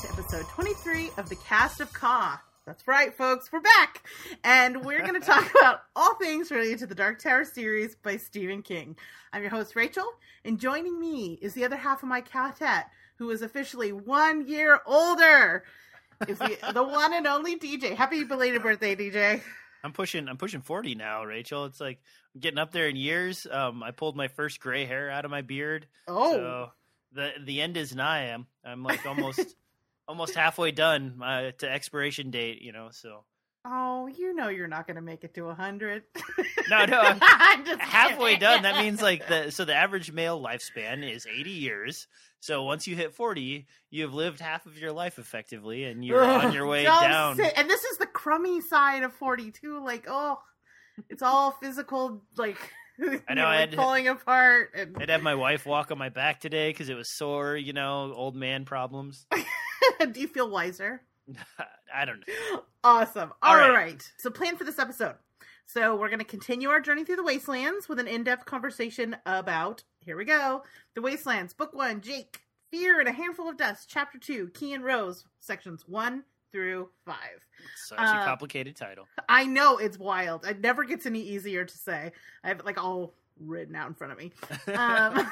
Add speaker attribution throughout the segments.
Speaker 1: to episode 23 of the Cast of Ka. That's right, folks, we're back! And we're going to talk about all things related to the Dark Tower series by Stephen King. I'm your host, Rachel, and joining me is the other half of my quartet, who is officially one year older. Is the, the one and only DJ. Happy belated birthday, DJ.
Speaker 2: I'm pushing. I'm pushing forty now, Rachel. It's like I'm getting up there in years. Um, I pulled my first gray hair out of my beard.
Speaker 1: Oh,
Speaker 2: so the the end is nigh. I'm I'm like almost almost halfway done uh, to expiration date. You know, so
Speaker 1: oh, you know you're not going to make it to hundred.
Speaker 2: no, no, I'm
Speaker 1: I'm just
Speaker 2: halfway
Speaker 1: kidding.
Speaker 2: done. That means like the so the average male lifespan is 80 years. So once you hit 40, you have lived half of your life effectively, and you're on your way down.
Speaker 1: say- and this is the crummy side of 42. Like, oh, it's all physical, like,
Speaker 2: I know,
Speaker 1: you
Speaker 2: I
Speaker 1: like
Speaker 2: had-
Speaker 1: falling apart. And
Speaker 2: I'd have my wife walk on my back today because it was sore. You know, old man problems.
Speaker 1: do you feel wiser?
Speaker 2: I don't know.
Speaker 1: Awesome.
Speaker 2: All
Speaker 1: All
Speaker 2: right.
Speaker 1: right. So, plan for this episode. So, we're going to continue our journey through the Wastelands with an in depth conversation about, here we go, The Wastelands, Book One, Jake, Fear and a Handful of Dust, Chapter Two, Key and Rose, sections one through five.
Speaker 2: Such a
Speaker 1: Uh,
Speaker 2: complicated title.
Speaker 1: I know it's wild. It never gets any easier to say. I have it like all written out in front of me. Um,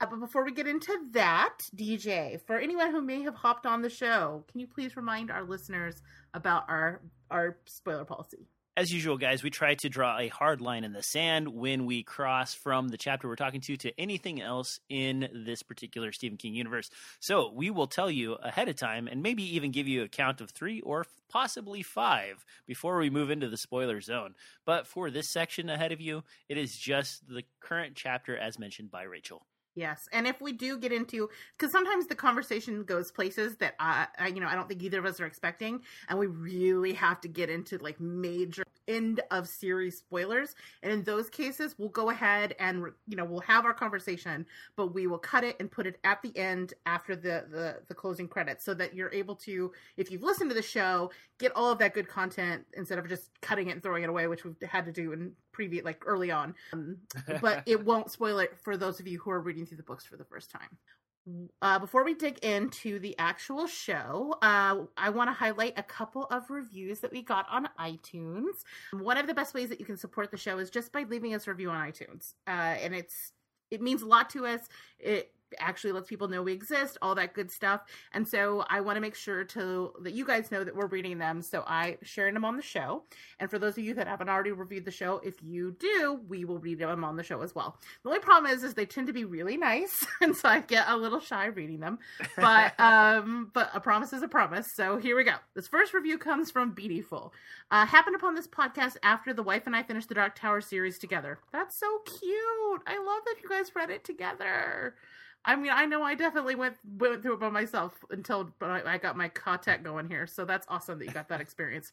Speaker 1: uh, but before we get into that, DJ, for anyone who may have hopped on the show, can you please remind our listeners about our our spoiler policy?
Speaker 2: As usual, guys, we try to draw a hard line in the sand when we cross from the chapter we're talking to to anything else in this particular Stephen King universe. So we will tell you ahead of time and maybe even give you a count of three or possibly five before we move into the spoiler zone. But for this section ahead of you, it is just the current chapter as mentioned by Rachel.
Speaker 1: Yes, and if we do get into, because sometimes the conversation goes places that I, I, you know, I don't think either of us are expecting, and we really have to get into like major end of series spoilers. And in those cases, we'll go ahead and you know we'll have our conversation, but we will cut it and put it at the end after the the, the closing credits, so that you're able to, if you've listened to the show, get all of that good content instead of just cutting it and throwing it away, which we've had to do in previous like early on. Um, but it won't spoil it for those of you who are reading through the books for the first time. Uh, before we dig into the actual show, uh, I want to highlight a couple of reviews that we got on iTunes. One of the best ways that you can support the show is just by leaving us a review on iTunes, uh, and it's it means a lot to us. It actually lets people know we exist, all that good stuff. And so I want to make sure to that you guys know that we're reading them. So I sharing them on the show. And for those of you that haven't already reviewed the show, if you do, we will read them on the show as well. The only problem is, is they tend to be really nice, and so I get a little shy reading them. But um, but a promise is a promise. So here we go. This first review comes from Beautiful. Uh, happened upon this podcast after the wife and I finished the Dark Tower series together. That's so cute. I love that you guys read it together. I mean, I know I definitely went went through it by myself until I I got my contact going here. So that's awesome that you got that experience.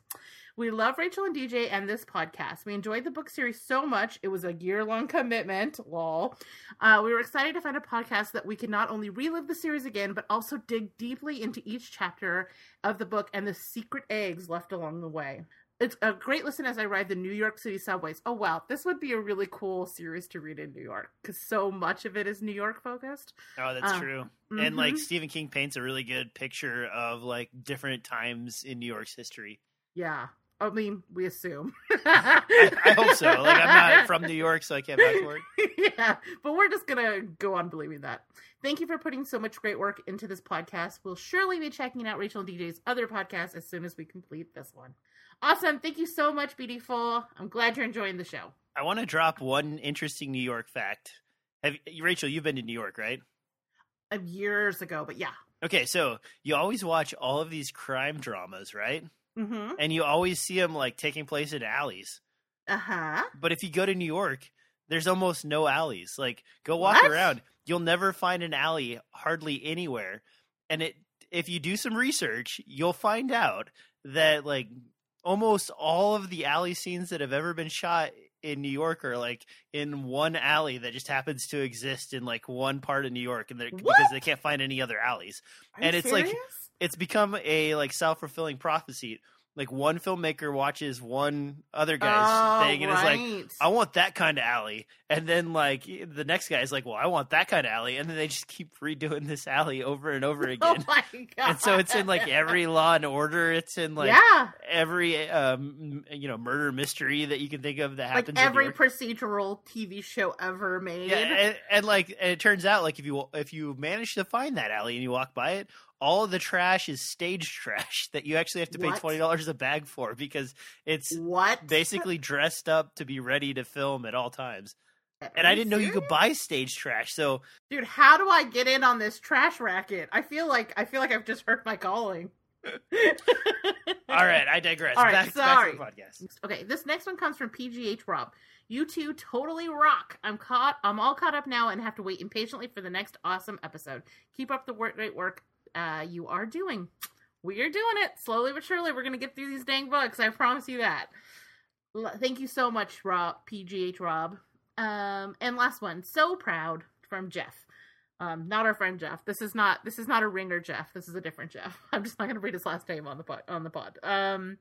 Speaker 1: We love Rachel and DJ and this podcast. We enjoyed the book series so much. It was a year long commitment. Lol. Uh, we were excited to find a podcast that we could not only relive the series again, but also dig deeply into each chapter of the book and the secret eggs left along the way. It's a great listen as I ride the New York City subways. Oh wow, this would be a really cool series to read in New York because so much of it is New York focused.
Speaker 2: Oh, that's
Speaker 1: Uh,
Speaker 2: true. And like. Stephen King paints a really good picture of like different times in New York's history.
Speaker 1: Yeah, I mean we assume.
Speaker 2: I, I hope so. Like I'm not from New York, so I can't vouch for it.
Speaker 1: yeah, but we're just gonna go on believing that. Thank you for putting so much great work into this podcast. We'll surely be checking out Rachel and DJ's other podcasts as soon as we complete this one. Awesome. Thank you so much, Beautiful. I'm glad you're enjoying the show.
Speaker 2: I want to drop one interesting New York fact. Have Rachel, you've been to New York, right?
Speaker 1: Uh, years ago, but yeah.
Speaker 2: Okay, so you always watch all of these crime dramas, right?
Speaker 1: Mm-hmm.
Speaker 2: And you always see them like taking place in alleys.
Speaker 1: Uh-huh.
Speaker 2: But if you go to New York, there's almost no alleys. Like go walk
Speaker 1: What?
Speaker 2: around, you'll never find an alley hardly anywhere. And it if you do some research, you'll find out that like almost all of the alley scenes that have ever been shot in New York are like in one alley that just happens to exist in like one part of New York and they're because they can't find any other alleys.
Speaker 1: Are
Speaker 2: And it's like- It's become a like self-fulfilling prophecy like one filmmaker watches one other guy's
Speaker 1: oh,
Speaker 2: thing and
Speaker 1: right.
Speaker 2: is like, I want that kind of alley. And then like the next guy is like, Well, I want that kind of alley. And then they just keep redoing this alley over and over
Speaker 1: oh
Speaker 2: again.
Speaker 1: my god!
Speaker 2: and so it's in like every Law and Order. It's in like
Speaker 1: yeah,
Speaker 2: every um you know murder mystery that you can think of that happens. in
Speaker 1: every procedural TV show ever made.
Speaker 2: yeah, and, and like and it turns out like if you if you manage to find that alley and you walk by it, all of the trash is stage trash that you actually have to pay
Speaker 1: What?
Speaker 2: twenty dollars a bag for because it's
Speaker 1: what?
Speaker 2: basically dressed up to be ready to film at all times.
Speaker 1: Are
Speaker 2: And I didn't know you could buy stage trash. So
Speaker 1: Dude, how do I get in on this trash racket? I feel like I feel like I've just heard my calling.
Speaker 2: all right, I digress.
Speaker 1: All right,
Speaker 2: back,
Speaker 1: sorry.
Speaker 2: back to the podcast.
Speaker 1: Okay, this next one comes from PGH Rob. You two totally rock. I'm caught. I'm all caught up now and have to wait impatiently for the next awesome episode. Keep up the work, great work uh, you are doing. We are doing it slowly but surely. We're gonna get through these dang books. I promise you that. L- Thank you so much, Rob. PGH Rob. Um, and last one. So proud from Jeff. Um, not our friend Jeff. This is not. This is not a ringer Jeff. This is a different Jeff. I'm just not gonna read his last name on the pod. On the pod. Um.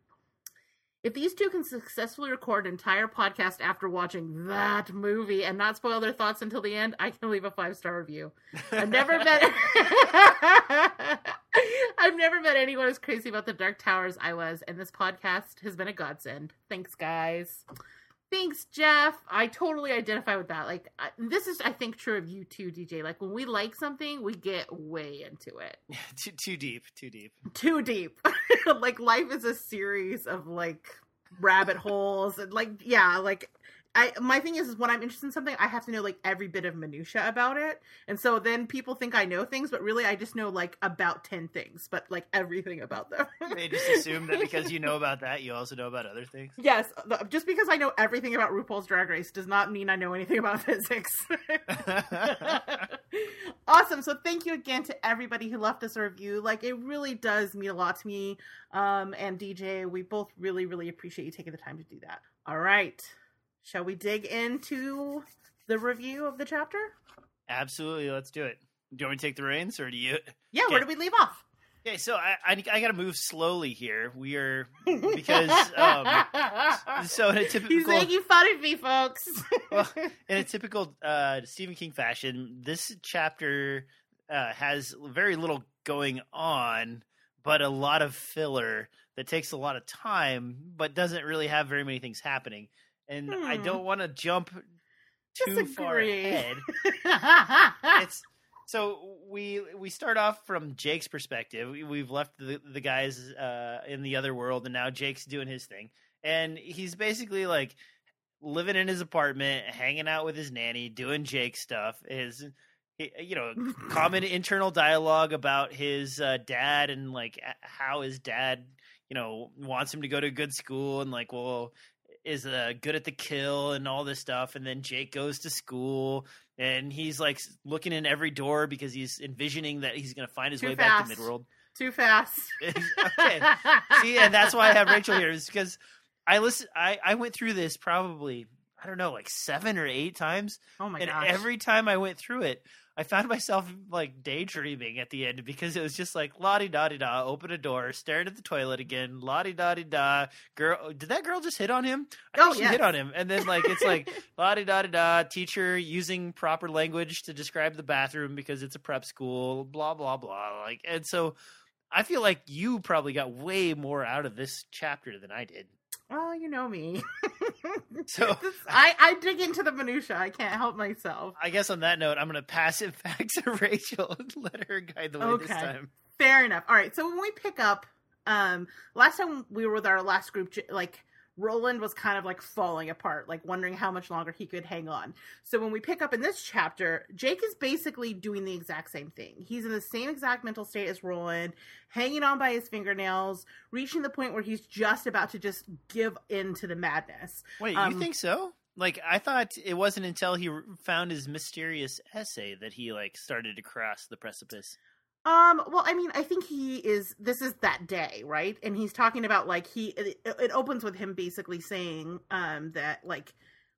Speaker 1: If these two can successfully record an entire podcast after watching that movie and not spoil their thoughts until the end, I can leave a five star review. I've never met I've never met anyone as crazy about the Dark Towers I was, and this podcast has been a godsend. Thanks, guys. Thanks, Jeff. I totally identify with that. Like, I, this is, I think, true of you too, DJ. Like, when we like something, we get way into it
Speaker 2: too too deep, too deep.
Speaker 1: too deep. like life is a series of like rabbit holes and like yeah, like I my thing is, is when I'm interested in something, I have to know like every bit of minutia about it. And so then people think I know things, but really I just know like about 10 things, but like everything about them.
Speaker 2: They just assume that because you know about that, you also know about other things.
Speaker 1: Yes, just because I know everything about RuPaul's Drag Race does not mean I know anything about physics. awesome. So thank you again to everybody who left us a review. Like it really does mean a lot to me. Um, and DJ, we both really, really appreciate you taking the time to do that. All right. Shall we dig into the review of the chapter?
Speaker 2: Absolutely, let's do it. Do you want me to take the reins, or do you?
Speaker 1: Yeah, where
Speaker 2: Okay.
Speaker 1: did we leave off?
Speaker 2: Okay, so I I, I got to move slowly here. We are because um, so in a
Speaker 1: He's making fun of me, folks.
Speaker 2: Well, in a typical uh, Stephen King fashion, this chapter uh, has very little going on, but a lot of filler that takes a lot of time, but doesn't really have very many things happening. And I
Speaker 1: Hmm.
Speaker 2: don't want to jump too far ahead. It's so we we start off from Jake's perspective. We, we've left the the guys uh, in the other world, and now Jake's doing his thing, and he's basically like living in his apartment, hanging out with his nanny, doing Jake stuff. His you know common internal dialogue about his uh, dad and like how his dad you know wants him to go to a good school and like well is uh, good at the kill and all this stuff and then Jake goes to school and he's like looking in every door because he's envisioning that he's going to find his
Speaker 1: Too
Speaker 2: way back to Midworld.
Speaker 1: Too fast.
Speaker 2: okay. See, and that's why I have Rachel here is because I listen. I I went through this probably I don't know like seven or eight times,
Speaker 1: Oh my
Speaker 2: and
Speaker 1: gosh.
Speaker 2: every time I went through it, I found myself like daydreaming at the end because it was just like la di da di da, open a door, staring at the toilet again, la di da di da. Girl, did that girl just hit on him? I
Speaker 1: Oh,
Speaker 2: think she
Speaker 1: yes.
Speaker 2: hit on him, and then like it's like la di da di da. Teacher using proper language to describe the bathroom because it's a prep school. Blah blah blah. Like, and so I feel like you probably got way more out of this chapter than I did.
Speaker 1: Oh, you know me.
Speaker 2: So
Speaker 1: I, I dig into the minutia. I can't help myself.
Speaker 2: I guess on that note, I'm going to pass it back to Rachel and let her guide the way this time.
Speaker 1: Fair enough. All right. So when we pick up, um, last time we were with our last group, like Roland was kind of like falling apart, like wondering how much longer he could hang on. So when we pick up in this chapter, Jake is basically doing the exact same thing. He's in the same exact mental state as Roland, hanging on by his fingernails, reaching the point where he's just about to just give in to the madness.
Speaker 2: Wait,
Speaker 1: Um,
Speaker 2: you think so? Like I thought it wasn't until he found his mysterious essay that he like started to cross the precipice.
Speaker 1: Um, well, I mean, I think he is. This is that day, right? And he's talking about like he. It, it opens with him basically saying, um, that like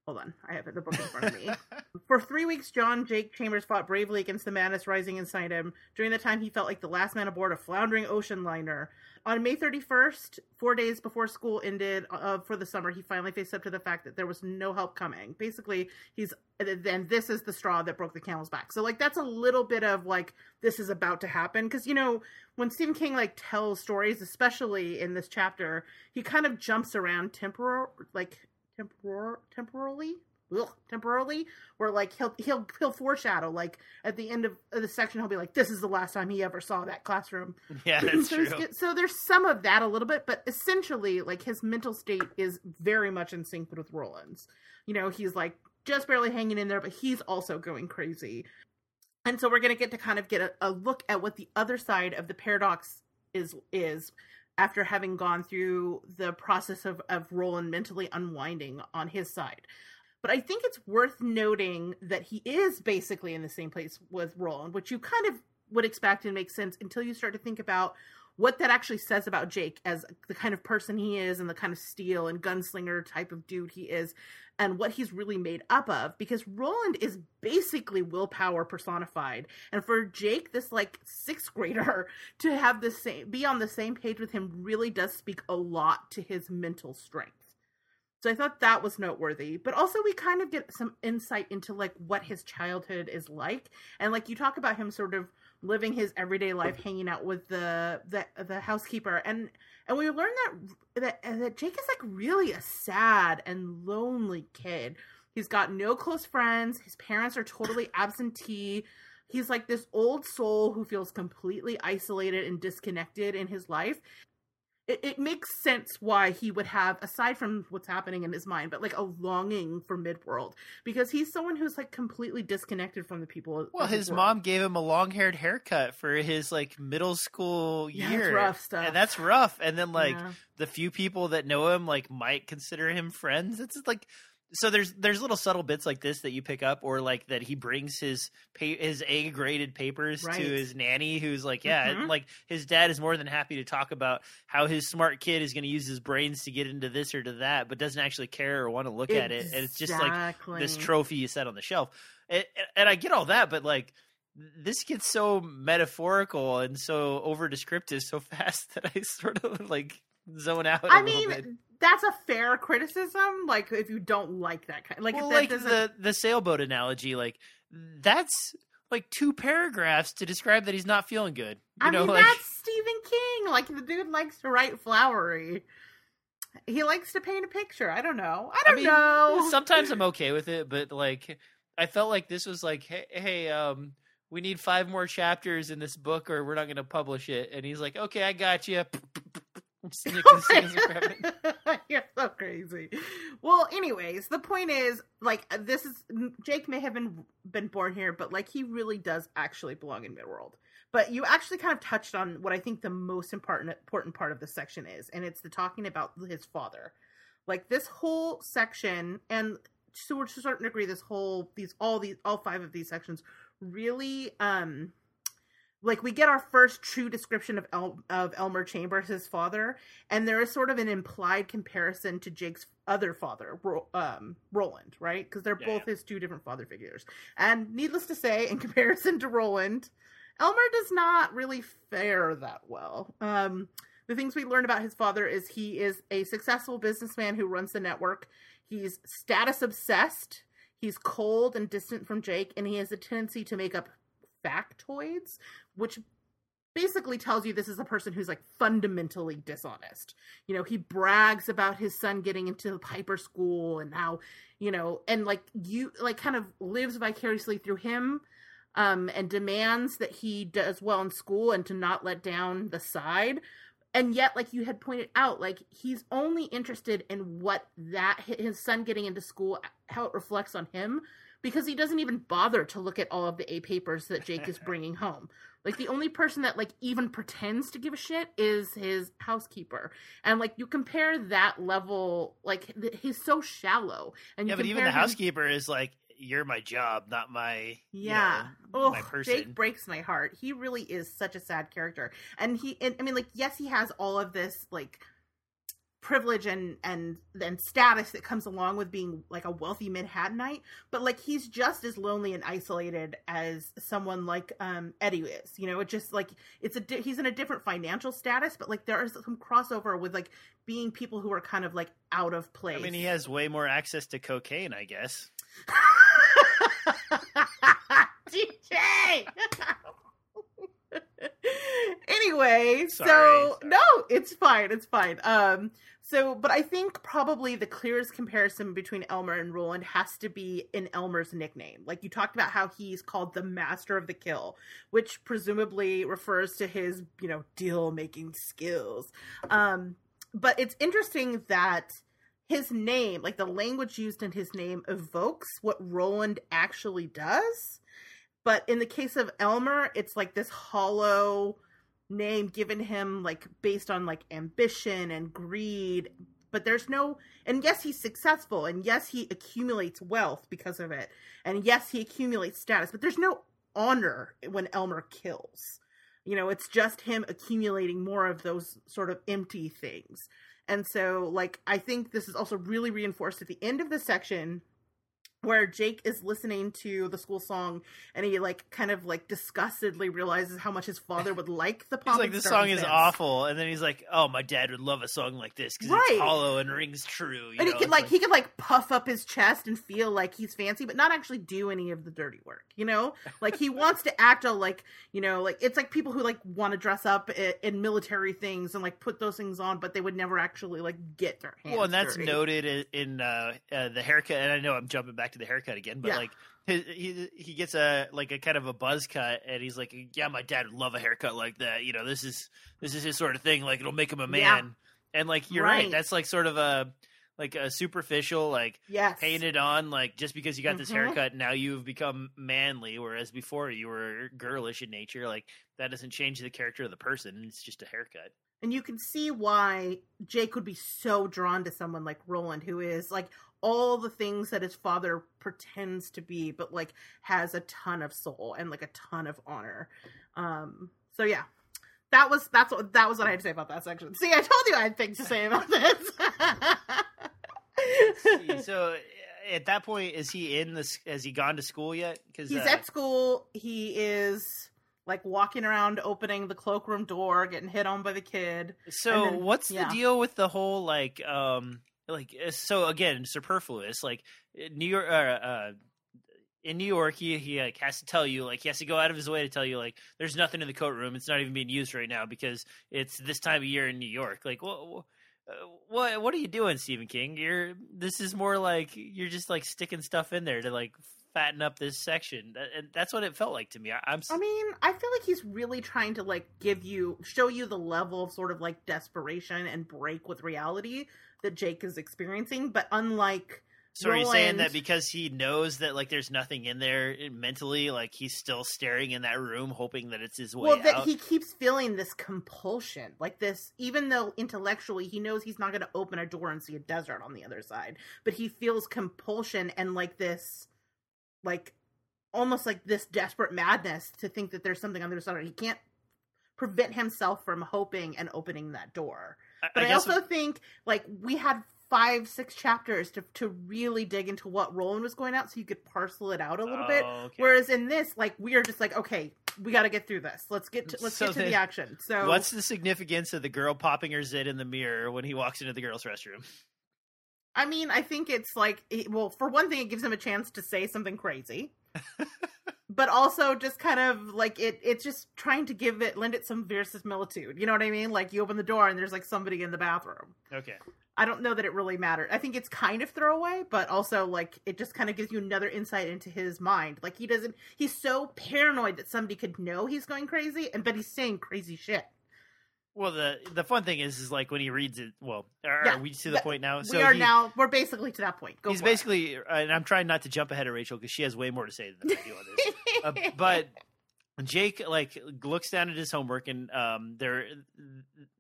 Speaker 1: Hold on, I have the book in front of me. For three weeks, John Jake Chambers fought bravely against the madness rising inside him. During the time, he felt like the last man aboard a floundering ocean liner. On May 31st, four days before school ended uh, for the summer, he finally faced up to the fact that there was no help coming. Basically, he's then this is the straw that broke the camel's back. So like that's a little bit of like this is about to happen because you know when Stephen King like tells stories, especially in this chapter, he kind of jumps around temporal like temporal temporally? Ugh, temporarily? Where like he'll he'll he'll foreshadow like at the end of, the section he'll be like this is the last time he ever saw that classroom.
Speaker 2: Yeah, that's
Speaker 1: so,
Speaker 2: true.
Speaker 1: there's- so there's some of that a little bit but essentially like his mental state is very much in sync with roland's. You know he's like just barely hanging in there but he's also going crazy. And so we're going to get to kind of get a, a look at what the other side of the paradox is is after having gone through the process of, of roland mentally unwinding on his side. But I think it's worth noting that he is basically in the same place with Roland, which you kind of would expect and makes sense until you start to think about what that actually says about Jake as the kind of person he is and the kind of steel and gunslinger type of dude he is and what he's really made up of because Roland is basically willpower personified and for Jake this like 6th grader to have the same be on the same page with him really does speak a lot to his mental strength. So I thought that was noteworthy. But also we kind of get some insight into like what his childhood is like. And like you talk about him sort of living his everyday life hanging out with the the, the housekeeper and and we learn that that that Jake is like really a sad and lonely kid. He's got no close friends. His parents are totally absentee. He's like this old soul who feels completely isolated and disconnected in his life it, it makes sense why he would have aside from what's happening in his mind but like a longing for midworld because he's someone who's like completely disconnected from the people
Speaker 2: Well, his mom gave him a long-haired haircut for his like middle school
Speaker 1: Yeah,
Speaker 2: year.
Speaker 1: rough stuff.
Speaker 2: And that's rough. And then like
Speaker 1: Yeah.
Speaker 2: the few people that know him like might consider him friends. It's like so there's there's little subtle bits like this that you pick up or like that he brings his pa- his A graded papers
Speaker 1: Right.
Speaker 2: to his nanny who's like yeah
Speaker 1: Mhm.
Speaker 2: like his dad is more than happy to talk about how his smart kid is going to use his brains to get into this or to that but doesn't actually care or want to look at it and it's just like this trophy you set on the shelf. And, and I get all that, but like this gets so metaphorical and so over descriptive so fast that I sort of like zone out. I
Speaker 1: I mean, that's a fair criticism. Like, if you don't like that kind, like,
Speaker 2: well,
Speaker 1: that
Speaker 2: like
Speaker 1: doesn't,
Speaker 2: the the sailboat analogy, like that's like two paragraphs to describe that he's not feeling good. You
Speaker 1: I
Speaker 2: know,
Speaker 1: mean,
Speaker 2: like
Speaker 1: that's Stephen King. Like, the dude likes to write flowery. He likes to paint a picture. I don't know. I
Speaker 2: I
Speaker 1: don't
Speaker 2: mean,
Speaker 1: know.
Speaker 2: sometimes I'm okay with it, but like I felt like this was like, hey, hey um. We need five more chapters in this book, or we're not going to publish it. And he's like, "Okay, I got you."
Speaker 1: You're so crazy. Well, anyways, the point is, like, this is Jake may have been been born here, but like, he really does actually belong in Midworld. But you actually kind of touched on what I think the most important important part of this section is, and it's the talking about his father. Like this whole section, and so we're to a certain degree, this whole these all these all five of these sections really um like we get our first true description of El- of Elmer Chambers, his father, and there is sort of an implied comparison to Jake's other father, Ro- um, Roland, right? Because they're
Speaker 2: Yeah,
Speaker 1: both his two different father figures. And needless to say, in comparison to Roland, Elmer does not really fare that well. Um, the things we learn about his father is he is a successful businessman who runs the network. He's status obsessed. He's cold and distant from Jake, and he has a tendency to make up factoids, which basically tells you this is a person who's like fundamentally dishonest. You know, he brags about his son getting into the Piper school and how, you know, and like you like kind of lives vicariously through him um and demands that he does well in school and to not let down the side. And yet like you had pointed out like he's only interested in what that his son getting into school how it reflects on him because he doesn't even bother to look at all of the A papers that Jake is bringing home. Like the only person that like even pretends to give a shit is his housekeeper, and like you compare that level, like th- he's so shallow. And you
Speaker 2: yeah, but even the
Speaker 1: him-
Speaker 2: housekeeper is like, "You're my job, not my you
Speaker 1: yeah,
Speaker 2: know,
Speaker 1: Ugh,
Speaker 2: my person."
Speaker 1: Jake breaks my heart. He really is such a sad character, and he, and, I mean, like, yes, he has all of this like privilege and and and status that comes along with being like a wealthy Manhattanite, but like he's just as lonely and isolated as someone like um Eddie is. You know, it just like it's a di- he's in a different financial status, but like there is some crossover with like being people who are kind of like out of place.
Speaker 2: I mean, he has way more access to cocaine, I guess.
Speaker 1: DJ. anyway,
Speaker 2: Sorry,
Speaker 1: so
Speaker 2: sorry.
Speaker 1: no, it's fine, it's fine. Um, so, but I think probably the clearest comparison between Elmer and Roland has to be in Elmer's nickname. Like you talked about how he's called the Master of the Kill, which presumably refers to his, you know, deal making skills. Um, but it's interesting that his name, like the language used in his name, evokes what Roland actually does. But in the case of Elmer, it's like this hollow name given him, like based on like ambition and greed. But there's no, and yes, he's successful, and yes, he accumulates wealth because of it, and yes, he accumulates status, but there's no honor when Elmer kills. You know, it's just him accumulating more of those sort of empty things. And so, like, I think this is also really reinforced at the end of the section where Jake is listening to the school song and he like kind of like disgustedly realizes how much his father would like the pop.
Speaker 2: He's like, this song is
Speaker 1: dance."
Speaker 2: awful, and then he's like, oh, my dad would love a song like this because
Speaker 1: Right.
Speaker 2: it's hollow and rings true. You
Speaker 1: And he
Speaker 2: know?
Speaker 1: could
Speaker 2: It's
Speaker 1: like, he could like puff up his chest and feel like he's fancy, but not actually do any of the dirty work. You know, like he wants to act all like you know, like it's like people who like want to dress up in, in military things and like put those things on, but they would never actually like get their hands.
Speaker 2: Well, and that's
Speaker 1: dirty.
Speaker 2: noted in uh, uh, the haircut. And I know I'm jumping back to the haircut again, but
Speaker 1: Yeah.
Speaker 2: like his, he he gets a like a kind of a buzz cut, and he's like, "Yeah, my dad would love a haircut like that. You know, this is this is his sort of thing. Like it'll make him a man."
Speaker 1: Yeah.
Speaker 2: And like you're right.
Speaker 1: Right.
Speaker 2: that's like sort of a like a superficial like
Speaker 1: Yes,
Speaker 2: painted on like just because you got this
Speaker 1: Mhm.
Speaker 2: haircut now you've become manly whereas before you were girlish in nature like that doesn't change the character of the person it's just a haircut
Speaker 1: And you can see why Jake would be so drawn to someone like Roland, who is like all the things that his father pretends to be, but like has a ton of soul and like a ton of honor. Um, so yeah, that was that's what that was what I had to say about that section. See, I told you I had things to say about this.
Speaker 2: See, so uh, at that point is he in this has he gone to school yet because
Speaker 1: He's
Speaker 2: uh,
Speaker 1: at school. He is like walking around, opening the cloakroom door, getting hit on by the kid.
Speaker 2: so
Speaker 1: then-
Speaker 2: what's
Speaker 1: yeah.
Speaker 2: the deal with the whole like um like uh, so again superfluous like uh, new york uh, uh in New York, he he like, has to tell you like he has to go out of his way to tell you like there's nothing in the coat room. It's not even being used right now because it's this time of year in New York. Like what what what are you doing, Stephen King? You're this is more like you're just like sticking stuff in there to like fatten up this section, and that's what it felt like to me. I, I'm s-
Speaker 1: I mean, I feel like he's really trying to like give you, show you the level of sort of like desperation and break with reality that Jake is experiencing. But unlike,
Speaker 2: so are you saying that because he knows that like there's nothing in there eh, mentally, like he's still staring in that room, hoping that it's his way
Speaker 1: well, that he keeps feeling this compulsion, like this, even though intellectually he knows he's not going to open a door and see a desert on the other side, but he feels compulsion and like this, like almost like this desperate madness to think that there's something on the other side. He can't prevent himself from hoping and opening that door. But I,
Speaker 2: guess
Speaker 1: also think like we had five, six chapters to to really dig into what Roland was going out, so you could parcel it out a little bit.
Speaker 2: Oh, okay.
Speaker 1: Whereas in this, like we are just like, okay, we got to get through this. Let's get to, let's
Speaker 2: So
Speaker 1: get to
Speaker 2: then-
Speaker 1: the action. So
Speaker 2: What's the significance of the girl popping her zit in the mirror when he walks into the girls' restroom?
Speaker 1: I mean, I think it's like, well, for one thing, it gives him a chance to say something crazy. but also just kind of like it it's just trying to give it lend it some verisimilitude you know what i mean like you open the door and there's like somebody in the bathroom
Speaker 2: Okay.
Speaker 1: I don't know that it really mattered. I think it's kind of throwaway, but also like it just kind of gives you another insight into his mind. Like he doesn't he's so paranoid that somebody could know he's going crazy and but he's saying crazy shit.
Speaker 2: Well, the the fun thing is, is like when he reads it. Well, are,
Speaker 1: Yeah,
Speaker 2: are we to the
Speaker 1: that-
Speaker 2: point now?
Speaker 1: we are
Speaker 2: he-
Speaker 1: now we're basically to that point. Go
Speaker 2: he's
Speaker 1: for it.
Speaker 2: basically, and I'm trying not to jump ahead of Rachel because she has way more to say than I do on this. uh, but Jake like looks down at his homework, and um, there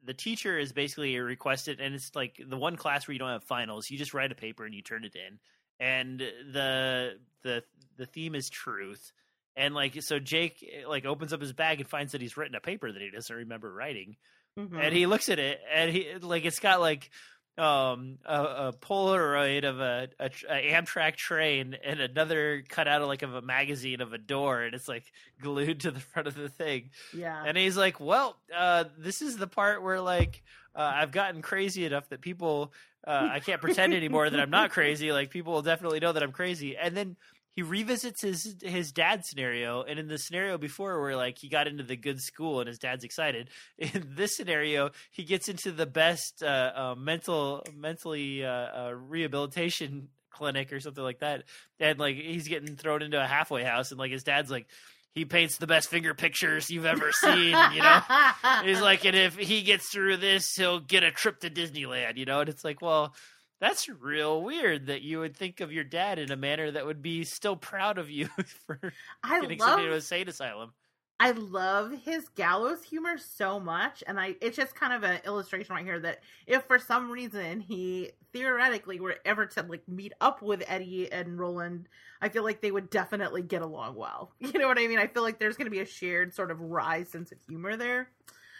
Speaker 2: the teacher is basically requested, and it's like the one class where you don't have finals. You just write a paper and you turn it in, and the the the theme is truth. And like so, Jake like opens up his bag and finds that he's written a paper that he doesn't remember writing,
Speaker 1: Mhm.
Speaker 2: and he looks at it and he like it's got like um a, a Polaroid of a, a, a Amtrak train and another cut out of like of a magazine of a door, and it's like glued to the front of the thing.
Speaker 1: Yeah.
Speaker 2: And he's like, "Well, uh, this is the part where like uh, I've gotten crazy enough that people uh, I can't pretend anymore that I'm not crazy. Like people will definitely know that I'm crazy." And then he revisits his his dad scenario, and in the scenario before where like he got into the good school and his dad's excited, in this scenario he gets into the best uh, uh, mental mentally uh, uh, rehabilitation clinic or something like that, and like he's getting thrown into a halfway house, and like his dad's like he paints the best finger pictures you've ever seen, you know. He's like, and if he gets through this, he'll get a trip to Disneyland, you know. And it's like, well, that's real weird that you would think of your dad in a manner that would be still proud of you for
Speaker 1: I
Speaker 2: getting
Speaker 1: love
Speaker 2: somebody to a sane asylum.
Speaker 1: I love his gallows humor so much, and I it's just kind of an illustration right here that if for some reason he theoretically were ever to like meet up with Eddie and Roland, I feel like they would definitely get along well. You know what I mean? I feel like there's going to be a shared sort of wry sense of humor there.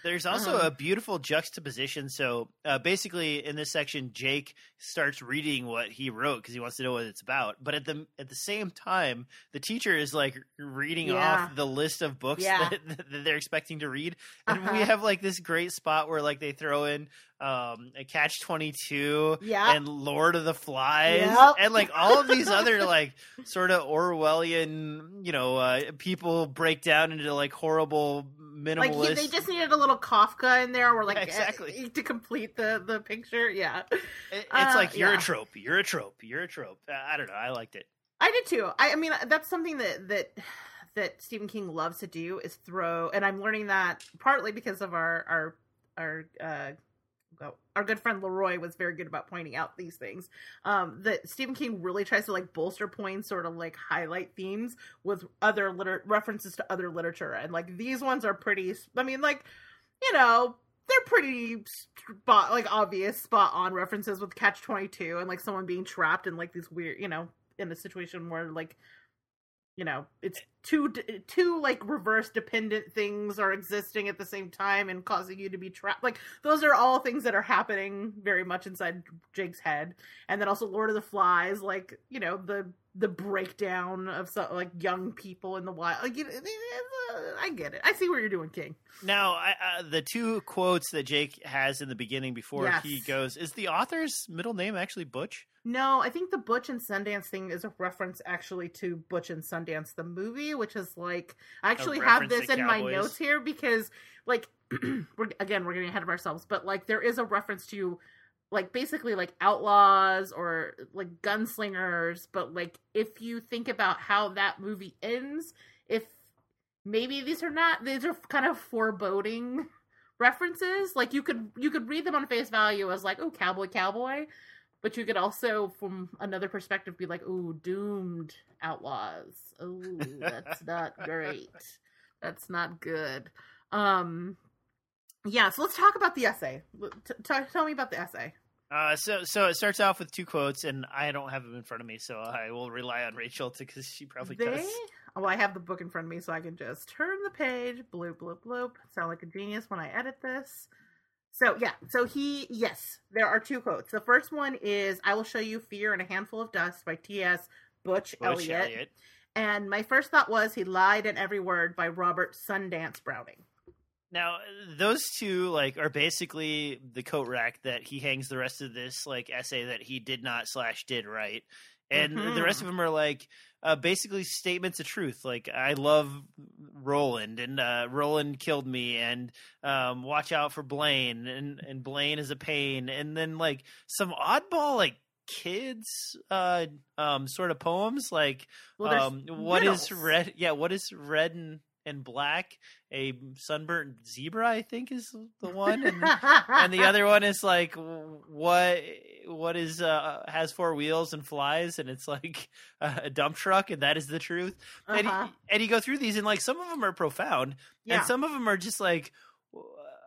Speaker 2: There's also
Speaker 1: Uh-huh.
Speaker 2: a beautiful juxtaposition. So uh, basically, in this section, Jake starts reading what he wrote because he wants to know what it's about. But at the at the same time, the teacher is like reading
Speaker 1: Yeah.
Speaker 2: off the list of books
Speaker 1: Yeah.
Speaker 2: that, that they're expecting to read, and we
Speaker 1: Uh-huh.
Speaker 2: have like this great spot where like they throw in um, a Catch Twenty Two
Speaker 1: Yeah.
Speaker 2: and Lord of the Flies
Speaker 1: Yep.
Speaker 2: and like all of these other like sort of Orwellian, you know, uh, people break down into like horrible minimalist.
Speaker 1: Like he, they just needed a little Kafka in there, or like
Speaker 2: Yeah, exactly.
Speaker 1: to complete the the picture. Yeah,
Speaker 2: It- It's
Speaker 1: Uh,
Speaker 2: like you're
Speaker 1: yeah.
Speaker 2: a trope. You're a trope. You're a trope. I don't know. I liked it.
Speaker 1: I did too. I, I mean, that's something that that that Stephen King loves to do is throw, and I'm learning that partly because of our our our uh, our good friend Leroy was very good about pointing out these things. Um, that Stephen King really tries to like bolster points, sort of like highlight themes with other liter- references to other literature, and like these ones are pretty. I mean, like you know. They're pretty spot like obvious spot on references with Catch Twenty Two and like someone being trapped in like these weird you know in a situation where like you know it's two two like reverse dependent things are existing at the same time and causing you to be trapped like those are all things that are happening very much inside jake's head. And then also lord of the flies like you know the the breakdown of some like young people in the wild like it's, uh, i get it i see what you're doing king
Speaker 2: Now, I, uh, the two quotes that Jake has in the beginning before
Speaker 1: Yes.
Speaker 2: he goes is the author's middle name actually Butch?
Speaker 1: No, I think the Butch and Sundance thing is a reference actually to Butch and Sundance the movie, which is like I actually have this in my notes here because like we're again we're getting ahead of ourselves, but like there is a reference to like basically like outlaws or like gunslingers, but like if you think about how that movie ends, if maybe these are not these are kind of foreboding references. Like you could you could read them on face value as like oh cowboy cowboy. But you could also from another perspective be like oh doomed outlaws. Oh that's not great. That's not good. Um yeah so let's talk about the essay. T- t- tell me about the essay.
Speaker 2: Uh, so so it starts off with two quotes, and I don't have them in front of me, so I will rely on Rachel to because she probably
Speaker 1: they
Speaker 2: does.
Speaker 1: Well i have the book in front of me so i can just turn the page bloop bloop bloop. Sound like a genius when i edit this. So yeah so he yes there are two quotes. The first one is i will show you fear and a handful of dust by ts butch,
Speaker 2: Butch
Speaker 1: eliot.
Speaker 2: Eliot.
Speaker 1: and my first thought was he lied in every word by robert sundance browning.
Speaker 2: Now, those two like are basically the coat rack that he hangs the rest of this like essay that he did not slash did right, and
Speaker 1: Mhm.
Speaker 2: the rest of them are like uh, basically statements of truth. Like I love Roland, and uh, Roland killed me, and um, watch out for Blaine, and and Blaine is a pain, and then like some oddball like kids uh um sort of poems like
Speaker 1: well
Speaker 2: um what is
Speaker 1: riddles.
Speaker 2: red yeah what is red and and black a sunburnt zebra i think is the one and, and the other one is like what what is uh has four wheels and flies and it's like a dump truck and that is the truth. And,
Speaker 1: uh-huh.
Speaker 2: he, and you go through these and like some of them are profound
Speaker 1: yeah.
Speaker 2: and some of them are just like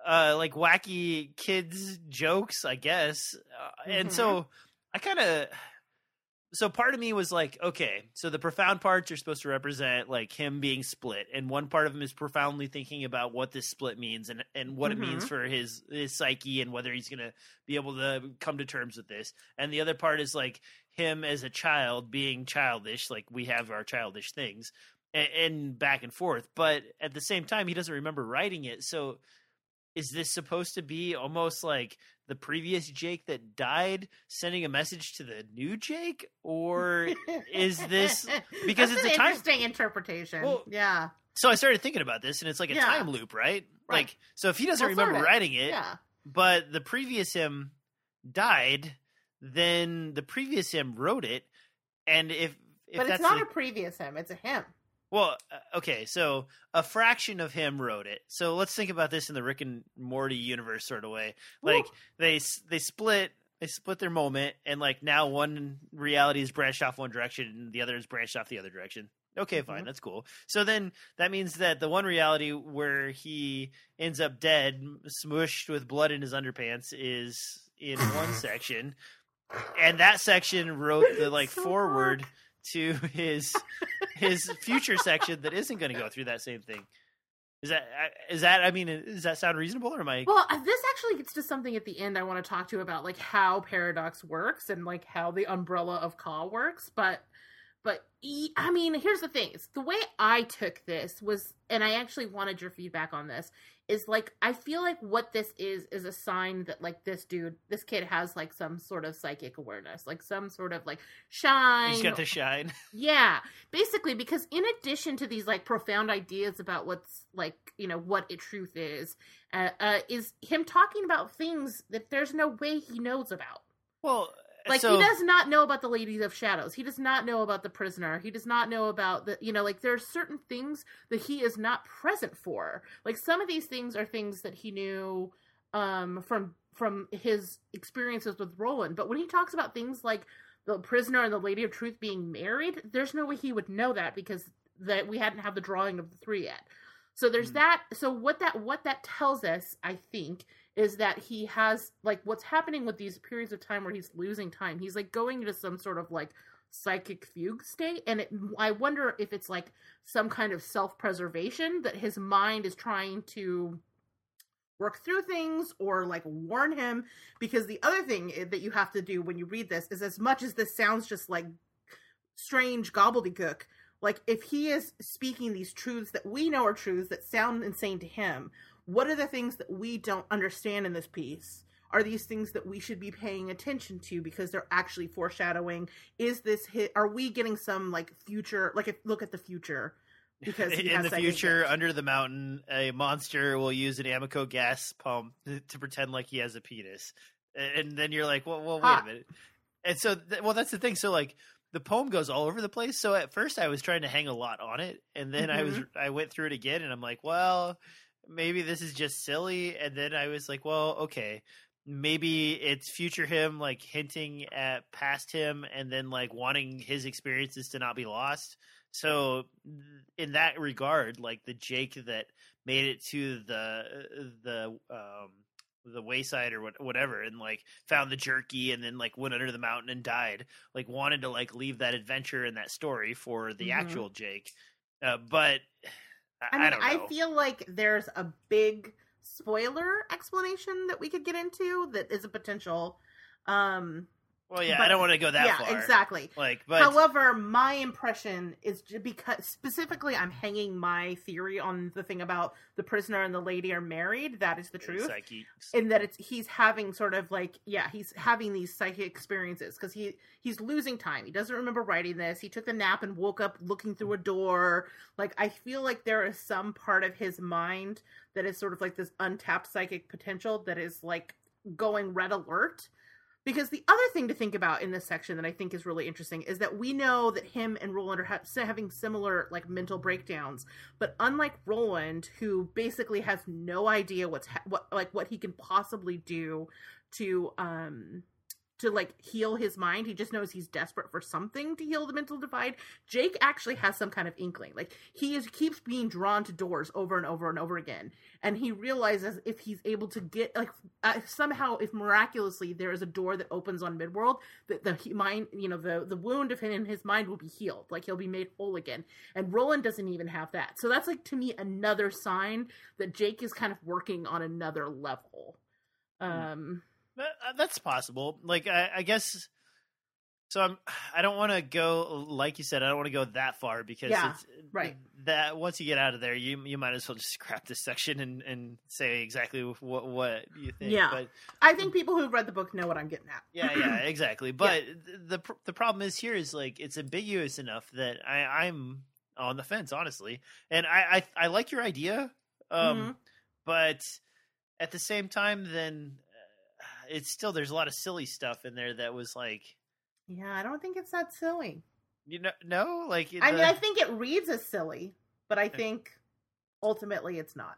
Speaker 2: uh like wacky kids jokes i guess. Uh, and so i kind of so part of me was like, okay, so the profound parts are supposed to represent like him being split, and one part of him is profoundly thinking about what this split means and and what
Speaker 1: Mhm.
Speaker 2: it means for his his psyche and whether he's gonna be able to come to terms with this. And the other part is like him as a child being childish, like we have our childish things, and, and back and forth. But at the same time, he doesn't remember writing it, so. Is this supposed to be almost like the previous Jake that died sending a message to the new Jake, or is this- because it's
Speaker 1: an
Speaker 2: a time-
Speaker 1: interesting interpretation?
Speaker 2: Well,
Speaker 1: yeah,
Speaker 2: so I started thinking about this, and it's like a
Speaker 1: Yeah.
Speaker 2: time loop, right?
Speaker 1: Right.
Speaker 2: Like, so if he doesn't
Speaker 1: Well,
Speaker 2: remember
Speaker 1: sorta.
Speaker 2: writing it,
Speaker 1: yeah.
Speaker 2: but the previous him died, then the previous him wrote it, and if if
Speaker 1: But it's not
Speaker 2: the-
Speaker 1: a previous him; it's a him.
Speaker 2: Well, uh, okay, so a fraction of him wrote it. So let's think about this in the Rick and Morty universe sort of way. Like
Speaker 1: Woo.
Speaker 2: they they split they split their moment, and like now one reality is branched off one direction, and the other is branched off the other direction. Okay, fine,
Speaker 1: Mhm.
Speaker 2: that's cool. So then that means that the one reality where he ends up dead, smushed with blood in his underpants, is in one section, and that section wrote the like
Speaker 1: So
Speaker 2: forward
Speaker 1: dark.
Speaker 2: To his his future section that isn't going to go through that same thing. Is that is that? I mean, does that sound reasonable, or am I?
Speaker 1: Well, uh, this actually gets to something at the end I want to talk to you about, like how Paradox works and like how the umbrella of Ka works. But, but I mean, here's the thing: it's the way I took this was, and I actually wanted your feedback on this. Is like I feel like what this is is a sign that like this dude, this kid has like some sort of psychic awareness, like some sort of like shine.
Speaker 2: He's got the shine.
Speaker 1: Yeah, basically, because in addition to these like profound ideas about what's like you know what a truth is, uh, uh, is him talking about things that there's no way he knows about.
Speaker 2: Well,
Speaker 1: Like
Speaker 2: so,
Speaker 1: he does not know about the Ladies of Shadows. He does not know about the prisoner. He does not know about the you know like there are certain things that he is not present for. Like some of these things are things that he knew um from from his experiences with Roland. But when he talks about things like the prisoner and the Lady of Truth being married, there's no way he would know that because that we hadn't had the drawing of the three yet. So there's
Speaker 2: Mm.
Speaker 1: that. So what that what that tells us, I think, is that he has like what's happening with these periods of time where he's losing time. He's like going into some sort of like psychic fugue state, and it, I wonder if it's like some kind of self preservation that his mind is trying to work through things or like warn him because the other thing eh, that you have to do when you read this is as much as this sounds just like strange gobbledygook like if he is speaking these truths that we know are truths that sound insane to him what are the things that we don't understand in this piece are these things that we should be paying attention to because they're actually foreshadowing is this hit are we getting some like future like if, look at the future because
Speaker 2: in the future, under the mountain, a monster will use an Amoco gas pump to, pretend like he has a penis, and then you're like, "Well, well wait
Speaker 1: Hot.
Speaker 2: a minute." And so, th- well, that's the thing. So, like, the poem goes all over the place. So at first, I was trying to hang a lot on it, and then I was
Speaker 1: Mhm.
Speaker 2: I went through it again, and I'm like, "Well, maybe this is just silly." And then I was like, "Well, okay." Maybe it's future him like hinting at past him and then like wanting his experiences to not be lost. So in that regard, like the Jake that made it to the the um the wayside or what, whatever and like found the jerky and then like went under the mountain and died like wanted to like leave that adventure and that story for the
Speaker 1: Mhm.
Speaker 2: actual jake uh, but I,
Speaker 1: I mean,
Speaker 2: don't know
Speaker 1: feel like there's a big spoiler explanation that we could get into that is a potential. Um,
Speaker 2: well yeah
Speaker 1: but-
Speaker 2: i don't want to go that
Speaker 1: yeah,
Speaker 2: far
Speaker 1: exactly.
Speaker 2: like but
Speaker 1: However, my impression is because specifically, I'm hanging my theory on the thing about the prisoner and the lady are married. That is the truth. in that it's he's having sort of like yeah he's having these psychic experiences because he he's losing time he doesn't remember writing this he took a nap and woke up looking through a door like i feel like there is some part of his mind that is sort of like this untapped psychic potential that is like going red alert because the other thing to think about in this section that I think is really interesting is that we know that him and Roland are ha- having similar like mental breakdowns, but unlike Roland, who basically has no idea what's ha- what like what he can possibly do to um to like heal his mind. He just knows he's desperate for something to heal the mental divide. Jake actually has some kind of inkling. Like he is keeps being drawn to doors over and over and over again, and he realizes if he's able to get like uh, somehow, if miraculously there is a door that opens on Midworld, that the he- mind, you know, the the wound of him in his mind will be healed. Like he'll be made whole again. And Roland doesn't even have that. So that's like to me another sign that Jake is kind of working on another level. Um.
Speaker 2: That, uh, that's possible. Like I, I guess. So I'm. I don't want to go like you said. I don't want to go that far because
Speaker 1: Yeah,
Speaker 2: it's,
Speaker 1: right.
Speaker 2: That once you get out of there, you you might as well just scrap this section and, and say exactly what what you think.
Speaker 1: Yeah.
Speaker 2: But
Speaker 1: I think people who've read the book know what I'm getting at.
Speaker 2: yeah, yeah, exactly. But the the the problem is here is like it's ambiguous enough that I I'm on the fence honestly, and I I, I like your idea, um,
Speaker 1: Mhm.
Speaker 2: but at the same time, then it's still there's a lot of silly stuff in there that was like
Speaker 1: Yeah, I don't think it's that silly.
Speaker 2: you know no like
Speaker 1: I
Speaker 2: the-
Speaker 1: mean, I think it reads as silly, but I think ultimately it's not.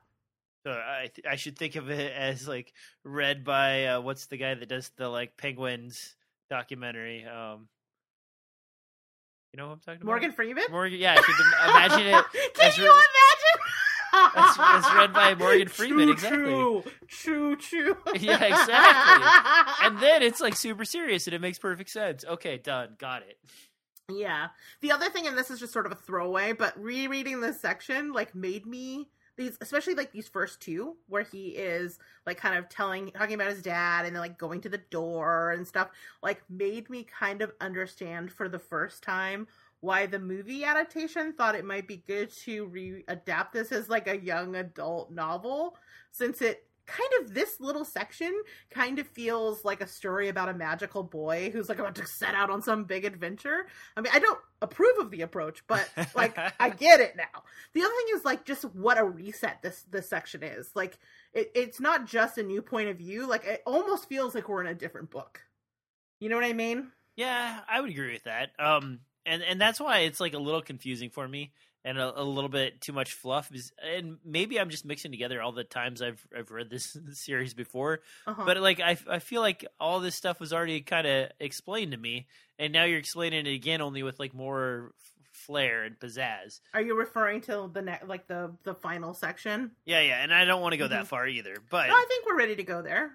Speaker 2: So I th- I should think of it as like read by uh, what's the guy that does the like penguins documentary? Um, you know what I'm talking about?
Speaker 1: Morgan Freeman?
Speaker 2: Morgan, yeah, I should imagine it.
Speaker 1: Can you
Speaker 2: re-
Speaker 1: imagine?
Speaker 2: As- as read by Morgan Freeman,
Speaker 1: Choo,
Speaker 2: exactly.
Speaker 1: Choo, choo, choo.
Speaker 2: Yeah, exactly. and then it's like super serious and it makes perfect sense. Okay, done, got it.
Speaker 1: Yeah. The other thing, and this is just sort of a throwaway, but rereading this section like made me these, especially like these first two, where he is like kind of telling, talking about his dad, and then like going to the door and stuff, like made me kind of understand for the first time why the movie adaptation thought it might be good to readapt this as like a young adult novel, since it kind of this little section kind of feels like a story about a magical boy who's like about to set out on some big adventure. I mean, I don't approve of the approach, but like I get it now. The other thing is like just what a reset this this section is. Like it, it's not just a new point of view. Like it almost feels like we're in a different book. You know what I mean?
Speaker 2: Yeah, I would agree with that. Um, and and that's why it's like a little confusing for me and a, a little bit too much fluff. Is, and maybe I'm just mixing together all the times I've I've read this series before.
Speaker 1: Uh-huh.
Speaker 2: But like I I feel like all this stuff was already kind of explained to me, and now you're explaining it again, only with like more flair and pizzazz.
Speaker 1: Are you referring to the ne- like the the final section?
Speaker 2: Yeah, yeah, and I don't want to go that
Speaker 1: Mhm.
Speaker 2: far either. But
Speaker 1: No, I think we're ready to go there.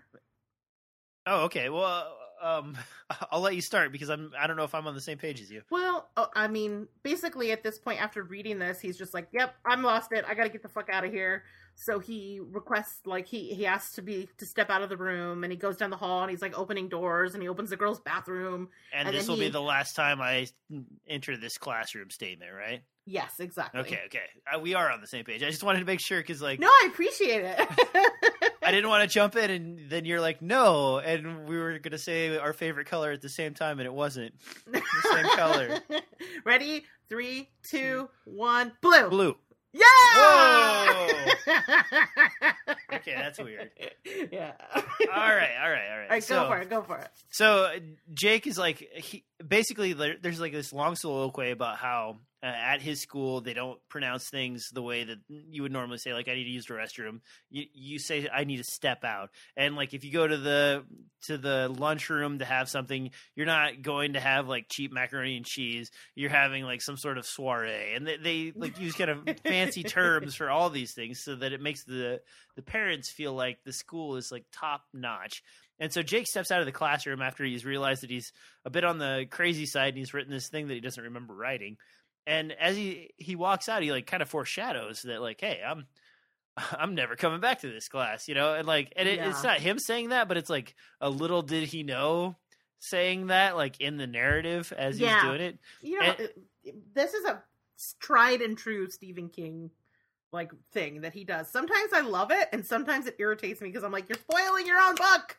Speaker 2: oh, okay. Well, um, I'll let you start because I'm I don't know if I'm on the same page as you.
Speaker 1: Well, uh, I mean, basically at this point, after reading this, he's just like, "Yep, I'm lost it. I got to get the fuck out of here." So he requests, like, he he asks to be to step out of the room, and he goes down the hall, and he's like opening doors, and he opens the girl's bathroom.
Speaker 2: And,
Speaker 1: And
Speaker 2: this will
Speaker 1: he-
Speaker 2: be the last time I enter this classroom statement, right?
Speaker 1: Yes, exactly.
Speaker 2: Okay, okay. Uh, we are on the same page. I just wanted to make sure because, like,
Speaker 1: No, I appreciate it.
Speaker 2: I didn't want to jump in and then you're like, no. And we were going to say our favorite color at the same time, and it wasn't the same color.
Speaker 1: Ready? Three, two, one, blue.
Speaker 2: Blue.
Speaker 1: Yeah.
Speaker 2: Okay, that's weird.
Speaker 1: yeah.
Speaker 2: All right, all right, all right.
Speaker 1: All right,
Speaker 2: so,
Speaker 1: go for it. Go for it.
Speaker 2: So uh, Jake is like he basically there's like this long soliloquy about how uh, at his school they don't pronounce things the way that you would normally say like I need to use the restroom. You you say I need to step out. And like if you go to the to the lunchroom to have something, you're not going to have like cheap macaroni and cheese. You're having like some sort of soiree. And they, they like use kind of fancy terms for all these things so that it makes the the parents feel like the school is like top notch. And so Jake steps out of the classroom after he's realized that he's a bit on the crazy side and he's written this thing that he doesn't remember writing. And as he he walks out, he like kind of foreshadows that like, hey, I'm I'm never coming back to this class, you know. And like, and it, it's not him saying that, but it's like a little did he know saying that like in the narrative as
Speaker 1: Yeah.
Speaker 2: he's doing it.
Speaker 1: You know,
Speaker 2: And-
Speaker 1: this is a tried and true Stephen King like thing that he does. Sometimes I love it, and sometimes it irritates me because I'm like, you're spoiling your own book.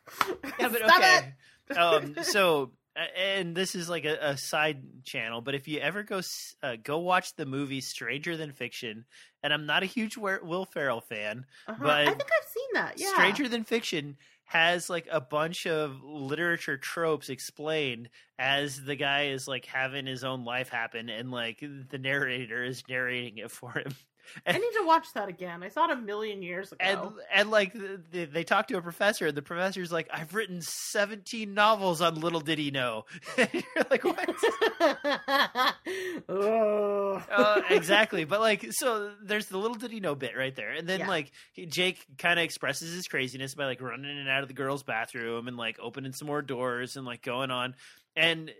Speaker 2: Yeah, but okay. um, so and this is like a, a side channel, but if you ever go uh, go watch the movie Stranger Than Fiction, and I'm not a huge Will Ferrell fan,
Speaker 1: Uh-huh.
Speaker 2: but
Speaker 1: I think I've seen that. Yeah.
Speaker 2: Stranger Than Fiction has like a bunch of literature tropes explained as the guy is like having his own life happen and like the narrator is narrating it for him.
Speaker 1: I need to watch that again. I saw it a million years ago.
Speaker 2: And and like the, they talk to a professor, and the professor's like, "I've written seventeen novels on Little Did He Know." you're like, "What?"
Speaker 1: oh.
Speaker 2: uh, exactly. But like, so there's the Little Did He Know bit right there, and then
Speaker 1: Yeah.
Speaker 2: like Jake kind of expresses his craziness by like running in and out of the girls' bathroom and like opening some more doors and like going on, and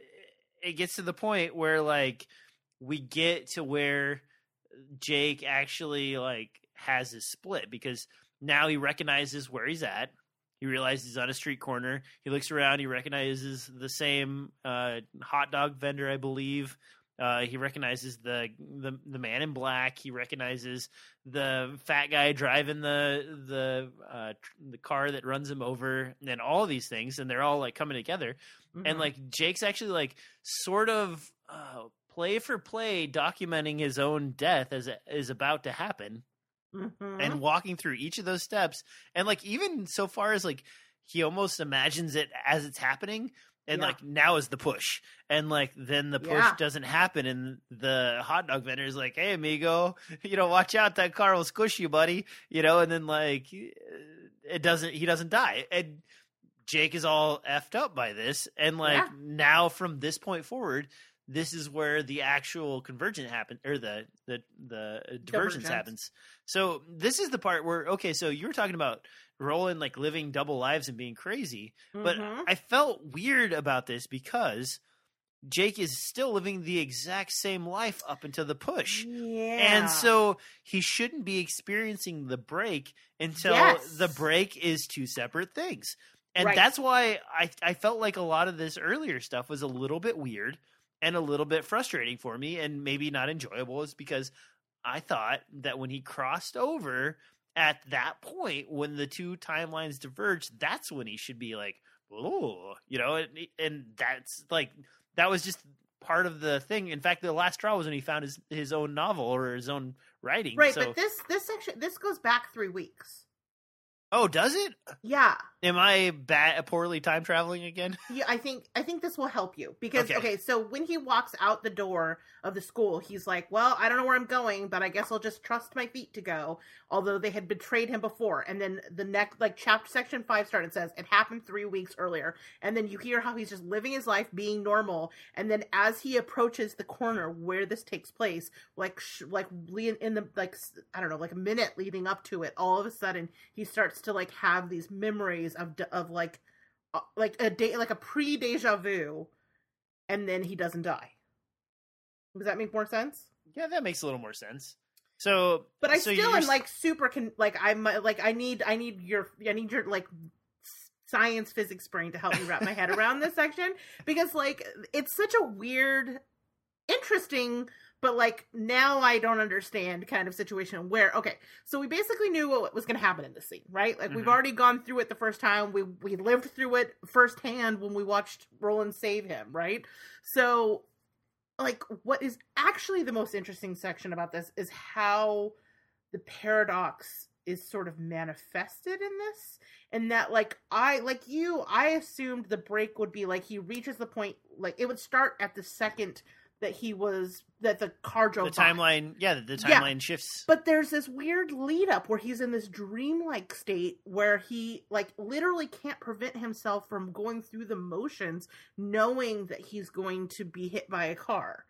Speaker 2: it gets to the point where like we get to where Jake actually like has his split because now he recognizes where he's at. He realizes he's on a street corner. He looks around. He recognizes the same uh, hot dog vendor, I believe. Uh, he recognizes the, the the man in black. He recognizes the fat guy driving the the uh, tr- the car that runs him over, and all these things, and they're all like coming together and
Speaker 1: Mhm.
Speaker 2: like Jake's actually like sort of uh, play for play documenting his own death as it is about to happen
Speaker 1: Mhm.
Speaker 2: and walking through each of those steps and like even so far as like he almost imagines it as it's happening and
Speaker 1: Yeah.
Speaker 2: like now is the push and like then the push
Speaker 1: Yeah.
Speaker 2: doesn't happen and the hot dog vendor is like hey amigo you know watch out that car will squish you buddy you know and then like it doesn't he doesn't die and jake is all effed up by this and like
Speaker 1: Yeah.
Speaker 2: now from this point forward this is where the actual convergent happens or the the the divergence
Speaker 1: Divergence.
Speaker 2: happens so this is the part where okay so you were talking about Roland like living double lives and being crazy but
Speaker 1: Mhm.
Speaker 2: I felt weird about this because Jake is still living the exact same life up until the push.
Speaker 1: yeah.
Speaker 2: And so he shouldn't be experiencing the break until
Speaker 1: Yes.
Speaker 2: the break is two separate things. And
Speaker 1: Right.
Speaker 2: that's why I, I felt like a lot of this earlier stuff was a little bit weird and a little bit frustrating for me and maybe not enjoyable is because I thought that when he crossed over at that point when the two timelines diverged, that's when he should be like, oh, you know, and, and that's like that was just part of the thing. In fact, the last straw was when he found his his own novel or his own writing.
Speaker 1: right,
Speaker 2: So,
Speaker 1: but this this section this goes back three weeks.
Speaker 2: Oh, does it?
Speaker 1: Yeah,
Speaker 2: Am I bad, poorly time traveling again?
Speaker 1: yeah. I think I think this will help you because
Speaker 2: Okay.
Speaker 1: okay. so when he walks out the door of the school, he's like, "Well, I don't know where I'm going, but I guess I'll just trust my feet to go." Although they had betrayed him before, and then the next like chapter section five started says it happened three weeks earlier, and then you hear how he's just living his life, being normal, and then as he approaches the corner where this takes place, like sh- like in the like I don't know, like a minute leading up to it, all of a sudden he starts to like have these memories of of like uh, like a day like a pre deja vu, and then he doesn't die. Does that make more sense?
Speaker 2: Yeah, that makes a little more sense. So,
Speaker 1: But I
Speaker 2: so
Speaker 1: still am like super con- like I'm like I need I need your I need your like science physics brain to help me wrap my head around this section because like it's such a weird interesting but like now I don't understand kind of situation where okay so we basically knew what was going to happen in this scene right? Like we've
Speaker 2: Mhm.
Speaker 1: already gone through it the first time. We we lived through it firsthand when we watched Roland save him right? So like what is actually the most interesting section about this is how the paradox is sort of manifested in this and that like i like you i assumed the break would be like he reaches the point like it would start at the second that he was that the car
Speaker 2: the
Speaker 1: drove by.
Speaker 2: timeline, yeah, the, the
Speaker 1: Yeah.
Speaker 2: timeline shifts.
Speaker 1: But there's this weird lead up where he's in this dreamlike state where he like literally can't prevent himself from going through the motions knowing that he's going to be hit by a car.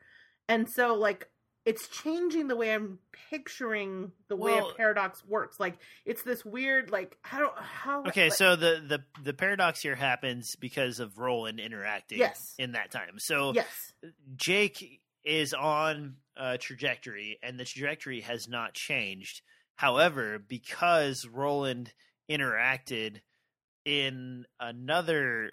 Speaker 1: And so like it's changing the way I'm picturing the way a paradox works. Like it's this weird like how how
Speaker 2: Okay,
Speaker 1: like-
Speaker 2: so the, the the paradox here happens because of Roland interacting
Speaker 1: Yes.
Speaker 2: in that time. So
Speaker 1: yes.
Speaker 2: Jake is on a trajectory, and the trajectory has not changed. However, because Roland interacted in another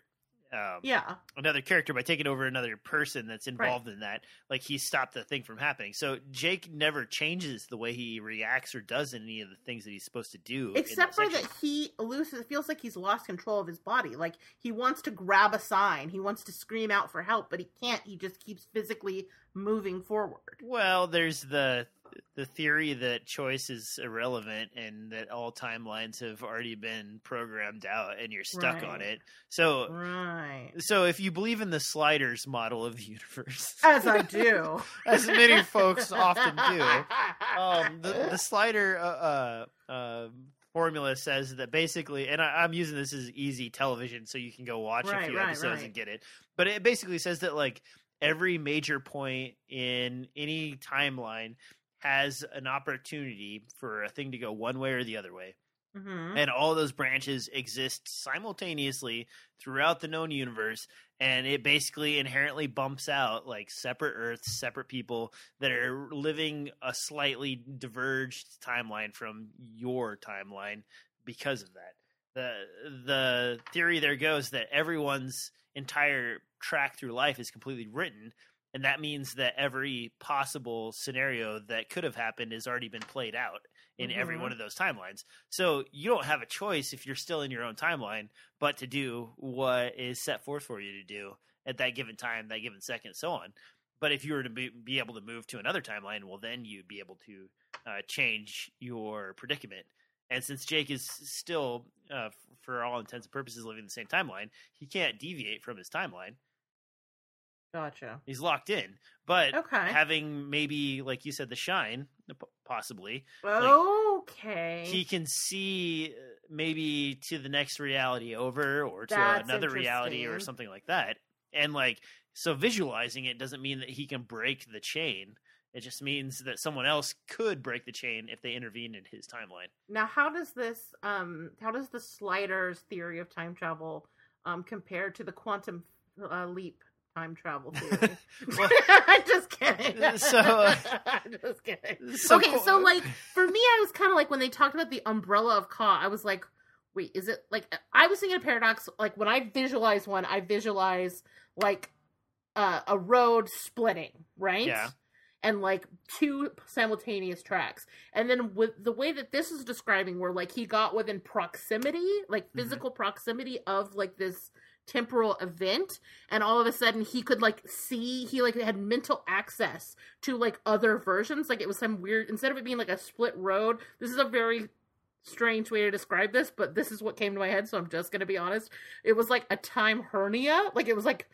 Speaker 2: um,
Speaker 1: Yeah.
Speaker 2: another character by taking over another person that's involved in that, like he stopped the thing from happening. So Jake never changes the way he reacts or does any of the things that he's supposed to do.
Speaker 1: Except for
Speaker 2: section.
Speaker 1: that he loses it feels like he's lost control of his body. Like he wants to grab a sign, he wants to scream out for help, but he can't. He just keeps physically moving forward.
Speaker 2: Well, there's the the theory that choice is irrelevant and that all timelines have already been programmed out and you're stuck
Speaker 1: Right.
Speaker 2: on it. So
Speaker 1: Right.
Speaker 2: so if you believe in the sliders model of the universe,
Speaker 1: As I do.
Speaker 2: as many folks often do, um, the, the slider uh, uh, uh, formula says that basically, and I, I'm using this as easy television, so you can go watch a few
Speaker 1: right,
Speaker 2: episodes
Speaker 1: right.
Speaker 2: and get it. But it basically says that like every major point in any timeline has an opportunity for a thing to go one way or the other way.
Speaker 1: Hmm
Speaker 2: and all those branches exist simultaneously throughout the known universe and it basically inherently bumps out like separate earths separate people that are living a slightly diverged timeline from your timeline because of that. The the theory there goes that everyone's entire track through life is completely written and that means that every possible scenario that could have happened has already been played out in every
Speaker 1: Mhm.
Speaker 2: one of those timelines. So you don't have a choice if you're still in your own timeline, but to do what is set forth for you to do at that given time, that given second, so on. But if you were to be, be able to move to another timeline, well, then you'd be able to uh, change your predicament. And since Jake is still, uh, for all intents and purposes, living the same timeline, he can't deviate from his timeline.
Speaker 1: Gotcha.
Speaker 2: He's locked in. But
Speaker 1: Okay.
Speaker 2: having maybe, like you said, the shine, possibly,
Speaker 1: okay.
Speaker 2: he can see uh, maybe to the next reality over or to
Speaker 1: That's
Speaker 2: another reality or something like that. And like so visualizing it doesn't mean that he can break the chain. It just means that someone else could break the chain if they intervene in his timeline.
Speaker 1: Now, how does this, um, how does the sliders theory of time travel, um, compare to the quantum uh, leap time travel theory?
Speaker 2: Well-
Speaker 1: I'm just kidding.
Speaker 2: So, uh,
Speaker 1: I'm just kidding.
Speaker 2: So
Speaker 1: okay,
Speaker 2: qu-
Speaker 1: so like for me, I was kind of like when they talked about the umbrella of Ka, I was like, wait, is it like I was thinking a paradox? Like when I visualize one, I visualize like uh, a road splitting, right?
Speaker 2: Yeah.
Speaker 1: And like two simultaneous tracks, and then with the way that this is describing, where like he got within proximity, like
Speaker 2: Mhm.
Speaker 1: physical proximity of like this temporal event and all of a sudden he could like see he like had mental access to like other versions. Like it was some weird instead of it being like a split road this is a very strange way to describe this but this is what came to my head so i'm just gonna be honest. It was like a time hernia. Like it was like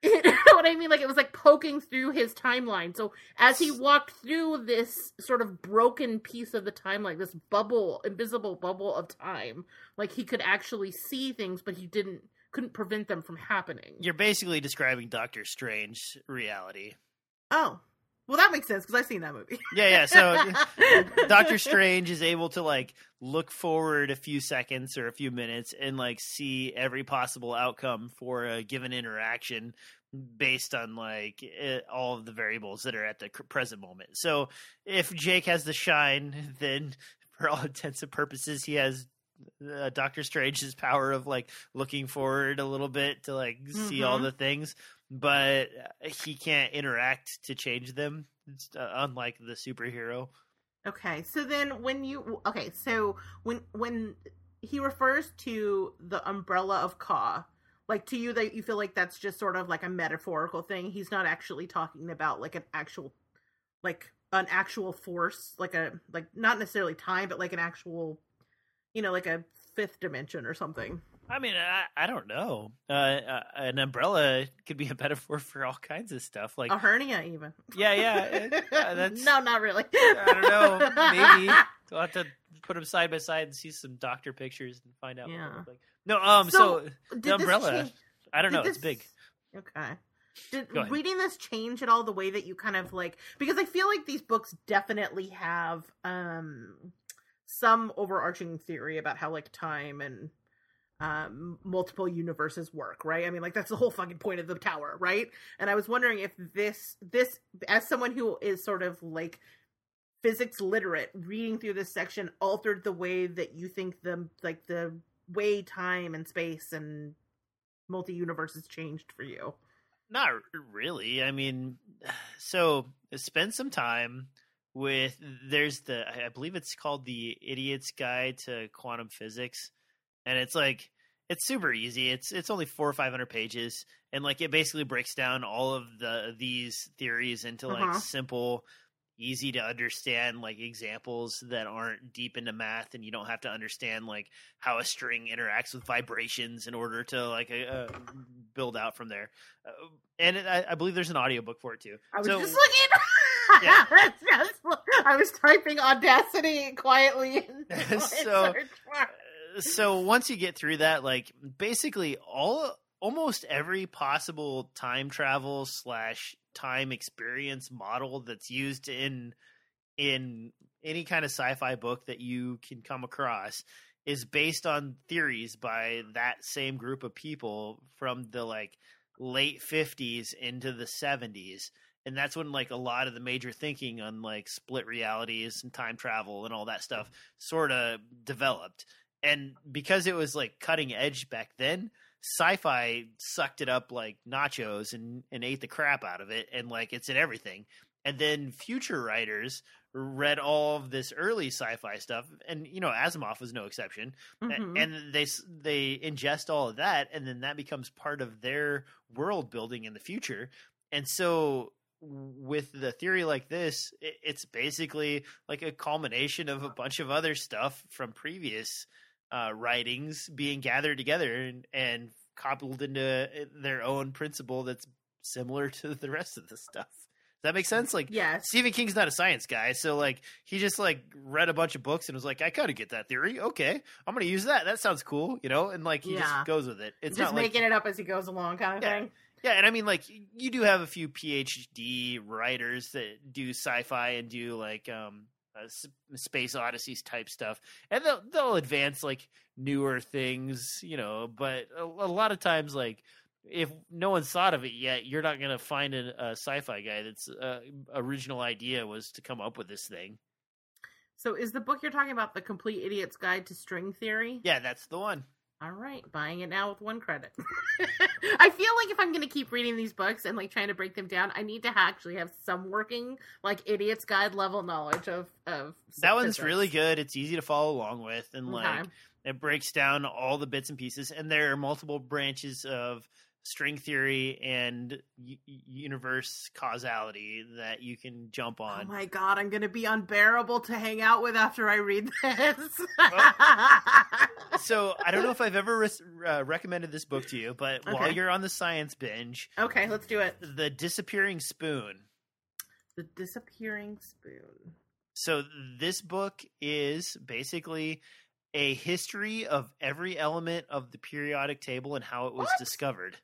Speaker 1: you know what i mean? Like it was like poking through his timeline. So as he walked through this sort of broken piece of the timeline this bubble invisible bubble of time like he could actually see things but he didn't couldn't prevent them from happening.
Speaker 2: You're basically describing Doctor Strange reality.
Speaker 1: oh well that makes sense because i've seen that movie
Speaker 2: Yeah, yeah. So Doctor Strange is able to like look forward a few seconds or a few minutes and like see every possible outcome for a given interaction based on like it, all of the variables that are at the present moment. So if Jake has the shine, then for all intents and purposes, he has uh, Doctor Strange's power of like looking forward a little bit to like see all
Speaker 1: Mhm.
Speaker 2: the things, but he can't interact to change them. It's, uh, unlike the superhero.
Speaker 1: Okay, so then when you okay, so when when he refers to the umbrella of Ka, like to you that you feel like that's just sort of like a metaphorical thing. He's not actually talking about like an actual like an actual force, like a like not necessarily time, but like an actual you know, like a fifth dimension or something.
Speaker 2: I mean, I, I don't know. Uh, uh, an umbrella could be a metaphor for all kinds of stuff. Like,
Speaker 1: a hernia even.
Speaker 2: yeah, yeah. uh, that's
Speaker 1: no, not really.
Speaker 2: I don't know. Maybe we'll have to put them side by side and see some doctor pictures and find out.
Speaker 1: Yeah.
Speaker 2: like. No, um. So,
Speaker 1: So,
Speaker 2: the umbrella.
Speaker 1: change-
Speaker 2: I don't know. It's big.
Speaker 1: Okay. Did reading this change at all the way that you kind of like because I feel like these books definitely have um some overarching theory about how like time and um multiple universes work, right? I mean like that's the whole fucking point of the tower, right? And I was wondering if this this as someone who is sort of like physics literate reading through this section altered the way that you think the like the way time and space and multi universes changed for you.
Speaker 2: Not really. I mean, so spend some time with. There's the. I believe it's called the Idiot's Guide to Quantum Physics, and it's like it's super easy. It's it's only four or five hundred pages, and like it basically breaks down all of the these theories into like
Speaker 1: Uh-huh.
Speaker 2: simple, easy to understand like examples that aren't deep into math and you don't have to understand like how a string interacts with vibrations in order to like uh, build out from there uh, and it, I, I, believe there's an audiobook for it too
Speaker 1: i was so, just looking yeah. i was typing audacity quietly
Speaker 2: so so once you get through that like basically all almost every possible time travel slash time experience model that's used in in any kind of sci-fi book that you can come across is based on theories by that same group of people from the like late 50s into the 70s and that's when like a lot of the major thinking on like split realities and time travel and all that stuff sort of developed. And because it was like cutting edge back then sci-fi sucked it up like nachos and and ate the crap out of it and like it's in everything. And then future writers read all of this early sci-fi stuff and you know asimov was no exception mm-hmm. and they they ingest all of that and then that becomes part of their world building in the future. And so with the theory like this it's basically like a culmination of a bunch of other stuff from previous uh, writings being gathered together and, and cobbled into uh, their own principle that's similar to the rest of the stuff. Does that make sense? Like,
Speaker 1: yeah,
Speaker 2: Stephen King's not a science guy, so like he just like read a bunch of books and was like, I kind of get that theory. Okay, I'm gonna use that. That sounds cool, you know. And like he yeah. just goes with it. It's
Speaker 1: just
Speaker 2: not
Speaker 1: making
Speaker 2: like,
Speaker 1: it up as he goes along, kind of
Speaker 2: yeah.
Speaker 1: thing.
Speaker 2: Yeah, and I mean, like you do have a few PhD writers that do sci-fi and do like um uh, space odysseys type stuff and they'll they'll advance like newer things you know but a, a, lot of times like if no one's thought of it yet you're not going to find a, a, sci-fi guy that's uh, original idea was to come up with this thing.
Speaker 1: So is the book you're talking about the complete idiot's guide to string theory?
Speaker 2: Yeah that's the one
Speaker 1: all right, buying it now with one credit. I feel like if I'm going to keep reading these books and like trying to break them down, I need to actually have some working like idiot's guide level knowledge of of
Speaker 2: That one's really good. It's easy to follow along with and like okay. it breaks down all the bits and pieces and there are multiple branches of string theory and u- universe causality that you can jump on.
Speaker 1: Oh my god, I'm going to be unbearable to hang out with after I read this.
Speaker 2: well, so I don't know if I've ever re- uh, recommended this book to you, but okay. while you're on the science binge,
Speaker 1: okay, let's do it.
Speaker 2: The Disappearing Spoon.
Speaker 1: The Disappearing Spoon.
Speaker 2: So this book is basically a history of every element of the periodic table and how it was what? discovered.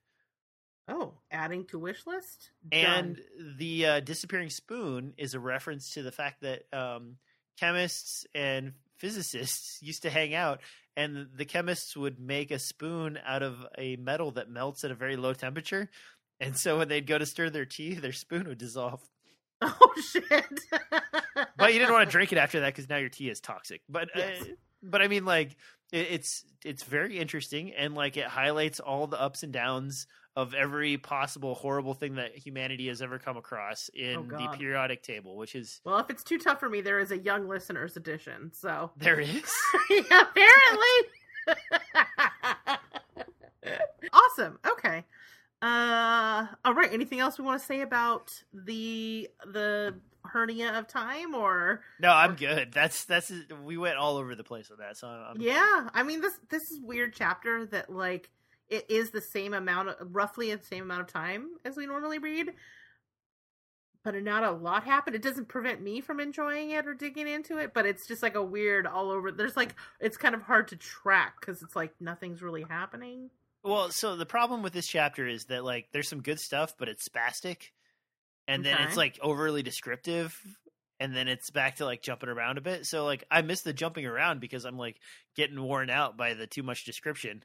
Speaker 1: Oh, adding to wish list.
Speaker 2: Done. And the uh, disappearing spoon is a reference to the fact that um, chemists and physicists used to hang out, and the chemists would make a spoon out of a metal that melts at a very low temperature. And so when they'd go to stir their tea, their spoon would dissolve.
Speaker 1: Oh shit!
Speaker 2: but you didn't want to drink it after that because now your tea is toxic. But uh, yes. uh, but I mean, like it, it's it's very interesting and like it highlights all the ups and downs of every possible horrible thing that humanity has ever come across in oh, the periodic table, which is
Speaker 1: well, if it's too tough for me, there is a young listeners edition. So
Speaker 2: there is
Speaker 1: apparently. awesome. Okay. Uh, all right. Anything else we want to say about the the hernia of time, or
Speaker 2: no? I'm good. That's that's we went all over the place with that. So I'm...
Speaker 1: yeah. I mean this this is weird chapter that like it is the same amount of roughly the same amount of time as we normally read but not a lot happened it doesn't prevent me from enjoying it or digging into it but it's just like a weird all over there's like it's kind of hard to track because it's like nothing's really happening
Speaker 2: well so the problem with this chapter is that like there's some good stuff but it's spastic and okay. then it's like overly descriptive and then it's back to like jumping around a bit so like i miss the jumping around because i'm like getting worn out by the too much description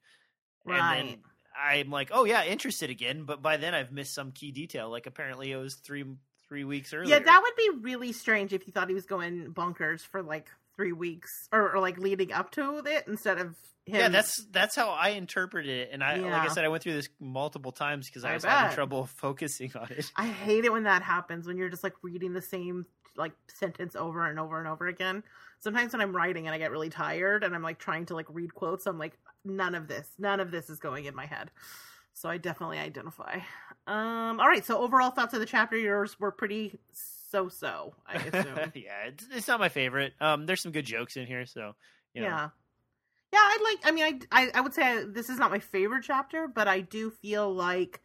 Speaker 2: Right. And then I'm like, oh yeah, interested again. But by then I've missed some key detail. Like apparently it was three three weeks earlier.
Speaker 1: Yeah, that would be really strange if you thought he was going bonkers for like three weeks or, or like leading up to it instead of him.
Speaker 2: Yeah, that's that's how I interpreted it. And I yeah. like I said, I went through this multiple times because I, I was bet. having trouble focusing on it.
Speaker 1: I hate it when that happens when you're just like reading the same like sentence over and over and over again. Sometimes when I'm writing and I get really tired and I'm like trying to like read quotes, I'm like, none of this, none of this is going in my head. So I definitely identify. Um, all right. So overall thoughts of the chapter, yours were pretty so so. I assume.
Speaker 2: yeah, it's, it's not my favorite. Um, there's some good jokes in here, so you know.
Speaker 1: Yeah. Yeah, I like. I mean, I, I I would say this is not my favorite chapter, but I do feel like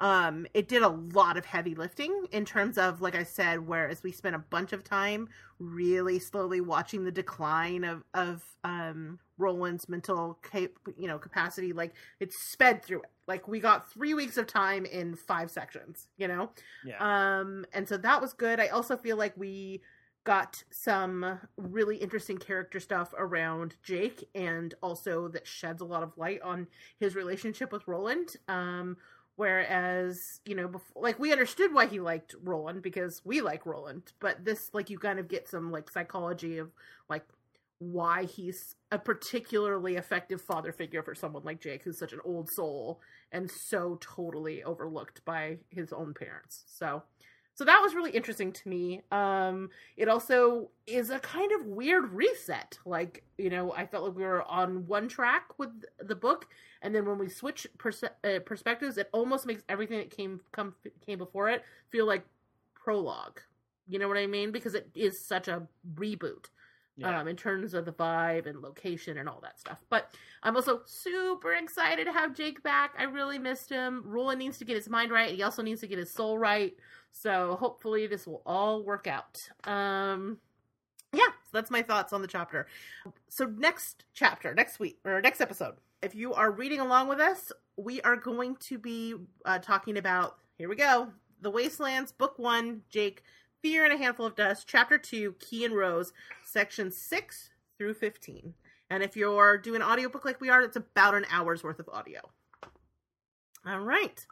Speaker 1: um it did a lot of heavy lifting in terms of like I said, whereas we spent a bunch of time really slowly watching the decline of of um Roland's mental cap- you know capacity. Like it sped through it. Like we got three weeks of time in five sections. You know.
Speaker 2: Yeah.
Speaker 1: Um, and so that was good. I also feel like we got some really interesting character stuff around Jake, and also that sheds a lot of light on his relationship with Roland. Um, whereas you know, before, like we understood why he liked Roland because we like Roland, but this like you kind of get some like psychology of like why he's a particularly effective father figure for someone like Jake, who's such an old soul and so totally overlooked by his own parents. So, so that was really interesting to me. Um, it also is a kind of weird reset. Like, you know, I felt like we were on one track with the book, and then when we switch perse- uh, perspectives, it almost makes everything that came come came before it feel like prologue. You know what I mean? Because it is such a reboot
Speaker 2: Yeah.
Speaker 1: um, in terms of the vibe and location and all that stuff. But I'm also super excited to have Jake back. I really missed him. Roland needs to get his mind right. He also needs to get his soul right. So hopefully this will all work out. Um, yeah, so that's my thoughts on the chapter. So next chapter, next week or next episode, if you are reading along with us, we are going to be uh, talking about. Here we go. The Wastelands, Book One, Jake, Fear and a Handful of Dust, Chapter Two, Key and Rose, Section Six through Fifteen. And if you're doing audiobook like we are, it's about an hour's worth of audio. All right.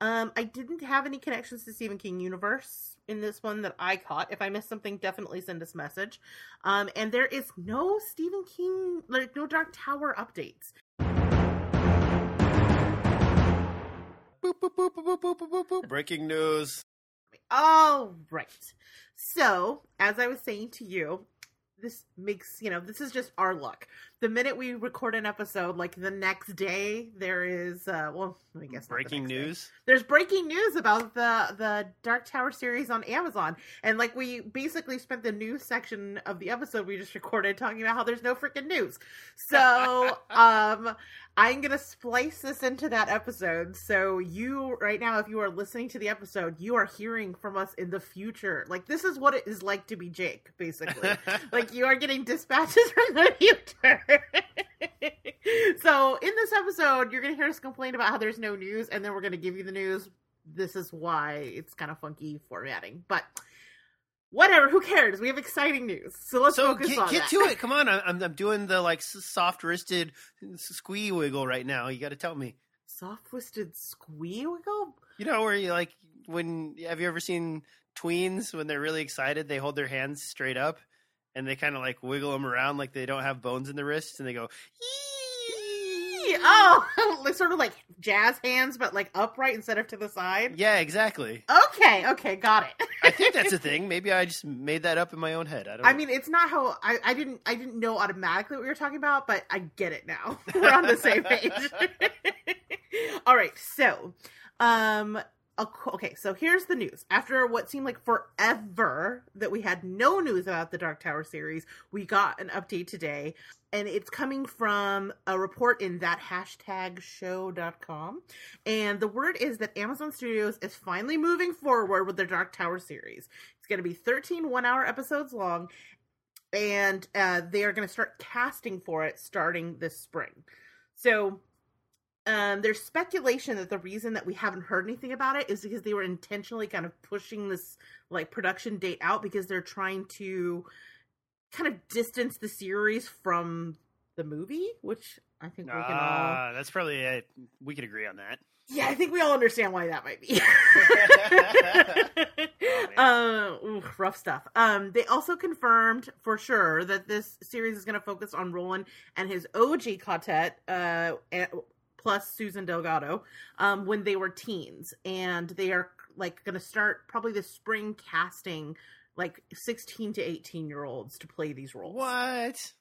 Speaker 1: Um, I didn't have any connections to Stephen King universe in this one that I caught. If I missed something, definitely send us a message. Um, and there is no Stephen King, like no Dark Tower updates.
Speaker 2: Boop, boop, boop, boop, boop, boop, boop, boop. Breaking news.
Speaker 1: All right. So, as I was saying to you, this makes, you know, this is just our luck. The minute we record an episode, like the next day, there is, uh, well, I guess not the
Speaker 2: Breaking
Speaker 1: day.
Speaker 2: news.
Speaker 1: there's breaking news about the the Dark Tower series on Amazon, and like we basically spent the news section of the episode we just recorded talking about how there's no freaking news. So, um, I'm gonna splice this into that episode. So you right now, if you are listening to the episode, you are hearing from us in the future. Like this is what it is like to be Jake, basically. like you are getting dispatches from the future. so in this episode, you're gonna hear us complain about how there's no news, and then we're gonna give you the news. This is why it's kind of funky formatting, but whatever. Who cares? We have exciting news, so let's
Speaker 2: so
Speaker 1: focus
Speaker 2: get,
Speaker 1: on
Speaker 2: get
Speaker 1: that.
Speaker 2: to it. Come on, I'm I'm doing the like soft wristed squee wiggle right now. You got to tell me.
Speaker 1: Soft wristed squee wiggle.
Speaker 2: You know where you like when have you ever seen tweens when they're really excited they hold their hands straight up and they kind of like wiggle them around like they don't have bones in the wrists and they go
Speaker 1: Oh, like sort of like jazz hands, but like upright instead of to the side.
Speaker 2: yeah exactly
Speaker 1: Okay, okay, got it.
Speaker 2: I think that's a thing maybe I just made that up in my own head I don't
Speaker 1: I
Speaker 2: know.
Speaker 1: mean, it's not how I, I didn't I didn't know automatically what we were talking about, but I get it now. We're on the same page. All right, so um okay, so here's the news. After what seemed like forever that we had no news about the Dark Tower series, we got an update today, and it's coming from a report in that hashtag show.com. And the word is that Amazon Studios is finally moving forward with their Dark Tower series. It's going to be 13 one hour episodes long, and uh, they are going to start casting for it starting this spring. So um, there's speculation that the reason that we haven't heard anything about it is because they were intentionally kind of pushing this like production date out because they're trying to kind of distance the series from the movie, which I think we can all
Speaker 2: ah that's probably it we could agree on that
Speaker 1: yeah, I think we all understand why that might be. uh, ooh, rough stuff. Um, they also confirmed for sure that this series is going to focus on Roland and his OG quartet, uh, plus Susan Delgado, um, when they were teens, and they are like going to start probably this spring casting like 16 to 18 year olds to play these roles.
Speaker 2: what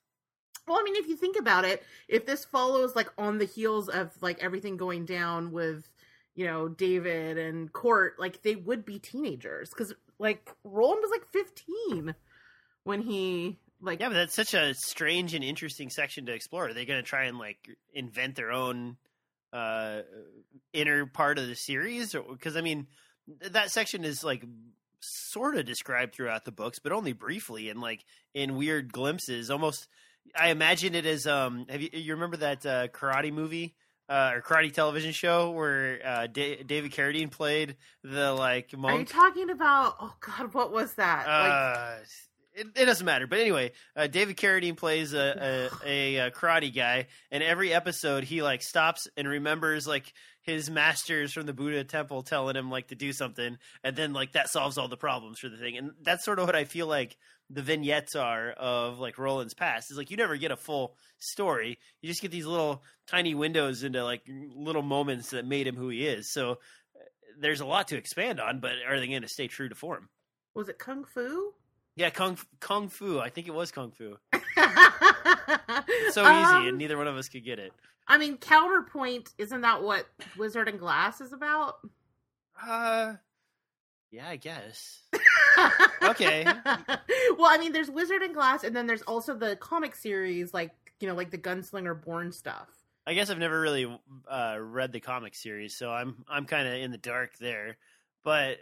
Speaker 1: Well, I mean, if you think about it, if this follows like on the heels of like everything going down with, you know, David and Cort, like they would be teenagers because like Roland was like 15 when he like
Speaker 2: Yeah, but that's such a strange and interesting section to explore. Are they going to try and like invent their own uh inner part of the series because I mean that section is like sort of described throughout the books but only briefly and like in weird glimpses almost I imagine it as um have you you remember that uh karate movie uh, or karate television show where uh, Da- David Carradine played the like
Speaker 1: Are you talking about? Oh God, what was that? like,
Speaker 2: Uh, it, it doesn't matter. But anyway, uh, David Carradine plays a, a, a, karate guy, and every episode he like stops and remembers like his masters from the Buddha temple telling him like to do something, and then like that solves all the problems for the thing. And that's sort of what I feel like the vignettes are of like Roland's past. Is like you never get a full story; you just get these little tiny windows into like little moments that made him who he is. So uh, there's a lot to expand on, but are they going to stay true to form?
Speaker 1: was it Kung Fu?
Speaker 2: Yeah, kung kung fu. I think it was kung fu.
Speaker 1: it's
Speaker 2: So easy, and neither one of us could get it.
Speaker 1: I mean, counterpoint. Isn't that what Wizard and Glass is about?
Speaker 2: Uh, yeah, I guess. Okay.
Speaker 1: well, I mean, there's Wizard and Glass, and then there's also the comic series, like you know, like the Gunslinger Born stuff.
Speaker 2: I guess I've never really uh, read the comic series, so I'm I'm kind of in the dark there. But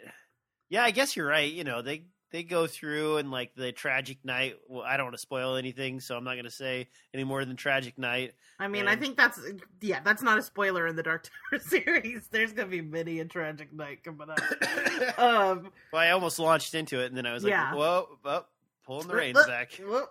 Speaker 2: yeah, I guess you're right. You know, they they go through and like the tragic night. Well, I don't want to spoil anything, so I'm not going to say any more than tragic night.
Speaker 1: I mean, I think that's yeah, that's not a spoiler in the Dark Tower series. There's gonna be many a tragic night coming up. um,
Speaker 2: Well, I almost launched into it, and then I was like,
Speaker 1: Yeah.
Speaker 2: "Whoa, oh, pulling the reins back."
Speaker 1: whoop.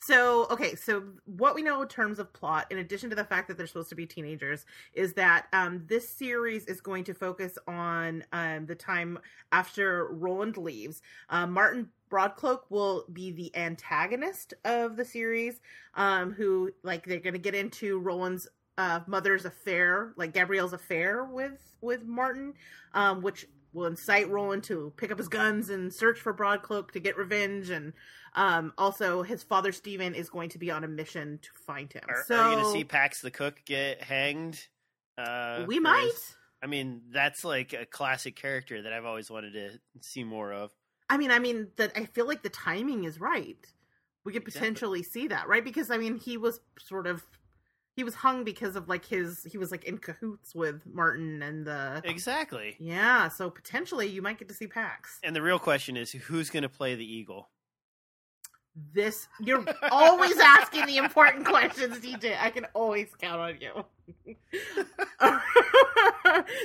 Speaker 1: So, okay, so what we know in terms of plot, in addition to the fact that they're supposed to be teenagers, is that um, this series is going to focus on um, the time after Roland leaves. Um, Martin Broadcloak will be the antagonist of the series, um, who, like, they're going to get into Roland's uh, mother's affair, like Gabrielle's affair with with Martin, um, which will incite Roland to pick up his guns and search for Broadcloak to get revenge and um, also, his father Steven is going to be on a mission to find him.
Speaker 2: Are,
Speaker 1: so
Speaker 2: are you going to see Pax the cook get hanged? Uh,
Speaker 1: we might.
Speaker 2: I mean, that's like a classic character that I've always wanted to see more of.
Speaker 1: I mean, I mean that I feel like the timing is right. We could
Speaker 2: Exactly.
Speaker 1: potentially see that, right? Because I mean, he was sort of he was hung because of like his he was like in cahoots with Martin and the
Speaker 2: Exactly.
Speaker 1: yeah. So potentially, you might get to see Pax.
Speaker 2: And the real question is, who's going to play the eagle?
Speaker 1: This you're always asking the important questions, DJ. I can always count on you.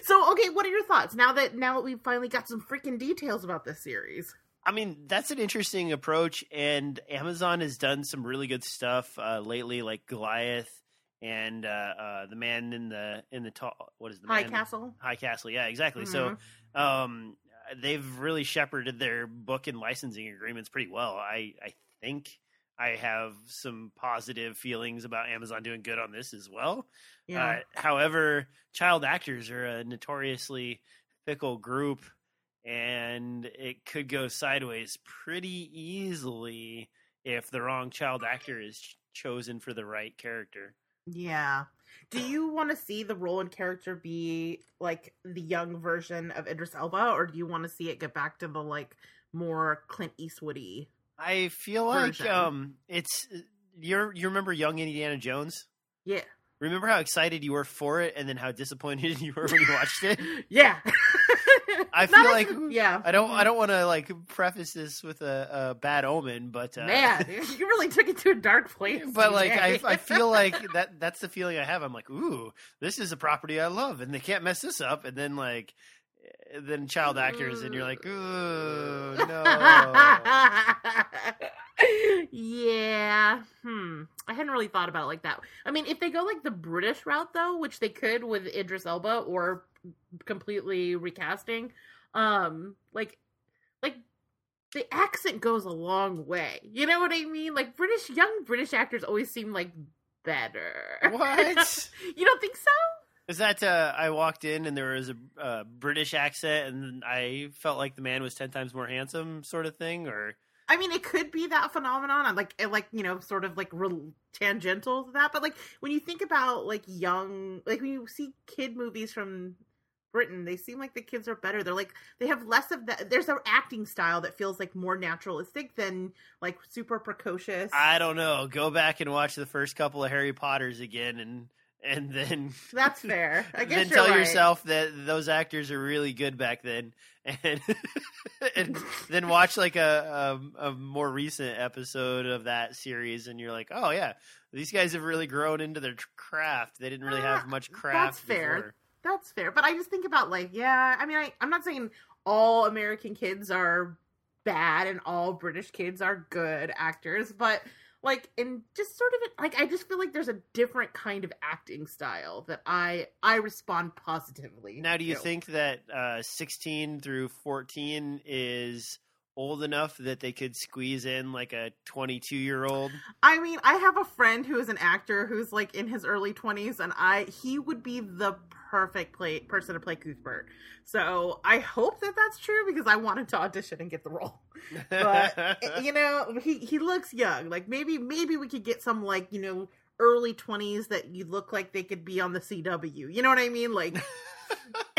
Speaker 1: so, okay, what are your thoughts now that now that we've finally got some freaking details about this series?
Speaker 2: I mean, that's an interesting approach, and Amazon has done some really good stuff uh, lately, like Goliath and uh, uh, the man in the in the tall. What is the
Speaker 1: High
Speaker 2: man?
Speaker 1: Castle.
Speaker 2: High Castle, yeah, exactly. So, um, they've really shepherded their book and licensing agreements pretty well. I I think I have some positive feelings about Amazon doing good on this as well.
Speaker 1: Yeah.
Speaker 2: Uh, however, child actors are a notoriously fickle group, and it could go sideways pretty easily if the wrong child actor is ch- chosen for the right character.
Speaker 1: yeah. Do you want to see the Roland character be like the young version of Idris Elba, or do you want to see it get back to the like more Clint Eastwoody?
Speaker 2: I feel like
Speaker 1: Version.
Speaker 2: um, it's you. You remember Young Indiana Jones?
Speaker 1: Yeah.
Speaker 2: Remember how excited you were for it, and then how disappointed you were when you watched it.
Speaker 1: Yeah.
Speaker 2: I
Speaker 1: Not
Speaker 2: feel
Speaker 1: as-
Speaker 2: like-
Speaker 1: yeah.
Speaker 2: I don't. I don't want to like preface this with a, a bad omen, but uh,
Speaker 1: Man, you really took it to a dark place.
Speaker 2: But like I, I feel like that that's the feeling I have. I'm like, ooh, this is a property I love, and they can't mess this up. And then like, then child actors, and you're like, ooh, no.
Speaker 1: yeah. Hmm. I hadn't really thought about it like that. I mean, if they go like the British route though, which they could with Idris Elba or completely recasting, um, like like the accent goes a long way. You know what I mean? Like British young British actors always seem like better.
Speaker 2: What
Speaker 1: you don't think so?
Speaker 2: Is that? Uh, I walked in and there was a uh, British accent, and I felt like the man was ten times more handsome, sort of thing, or
Speaker 1: I mean, it could be that phenomenon. I'm like, like you know, sort of like tangential to that. But like when you think about like young, like when you see kid movies from Britain, they seem like the kids are better. They're like they have less of that. There's an acting style that feels like more naturalistic than like super precocious.
Speaker 2: I don't know. Go back and watch the first couple of Harry Potters again, and and then
Speaker 1: That's fair. I guess
Speaker 2: then tell
Speaker 1: right.
Speaker 2: yourself that those actors are really good back then, and and then watch like a, a a more recent episode of that series, and you're like, oh yeah, these guys have really grown into their craft. They didn't really have
Speaker 1: Ah,
Speaker 2: much
Speaker 1: that's fair.
Speaker 2: before.
Speaker 1: That's fair. But I just think about like, yeah, I mean, I, I'm not saying all American kids are bad and all British kids are good actors, but like in just sort of like I just feel like there's a different kind of acting style that I I respond positively.
Speaker 2: Now, do you
Speaker 1: to.
Speaker 2: think that uh, 16 through 14 is old enough that they could squeeze in like a 22 year old?
Speaker 1: I mean, I have a friend who is an actor who's like in his early 20s and I he would be the perfect play person to play Cuthbert. So, I hope that that's true because I wanted to audition and get the role. but you know he he looks young like maybe maybe we could get some like you know early 20s that you look like they could be on the cw you know what i mean like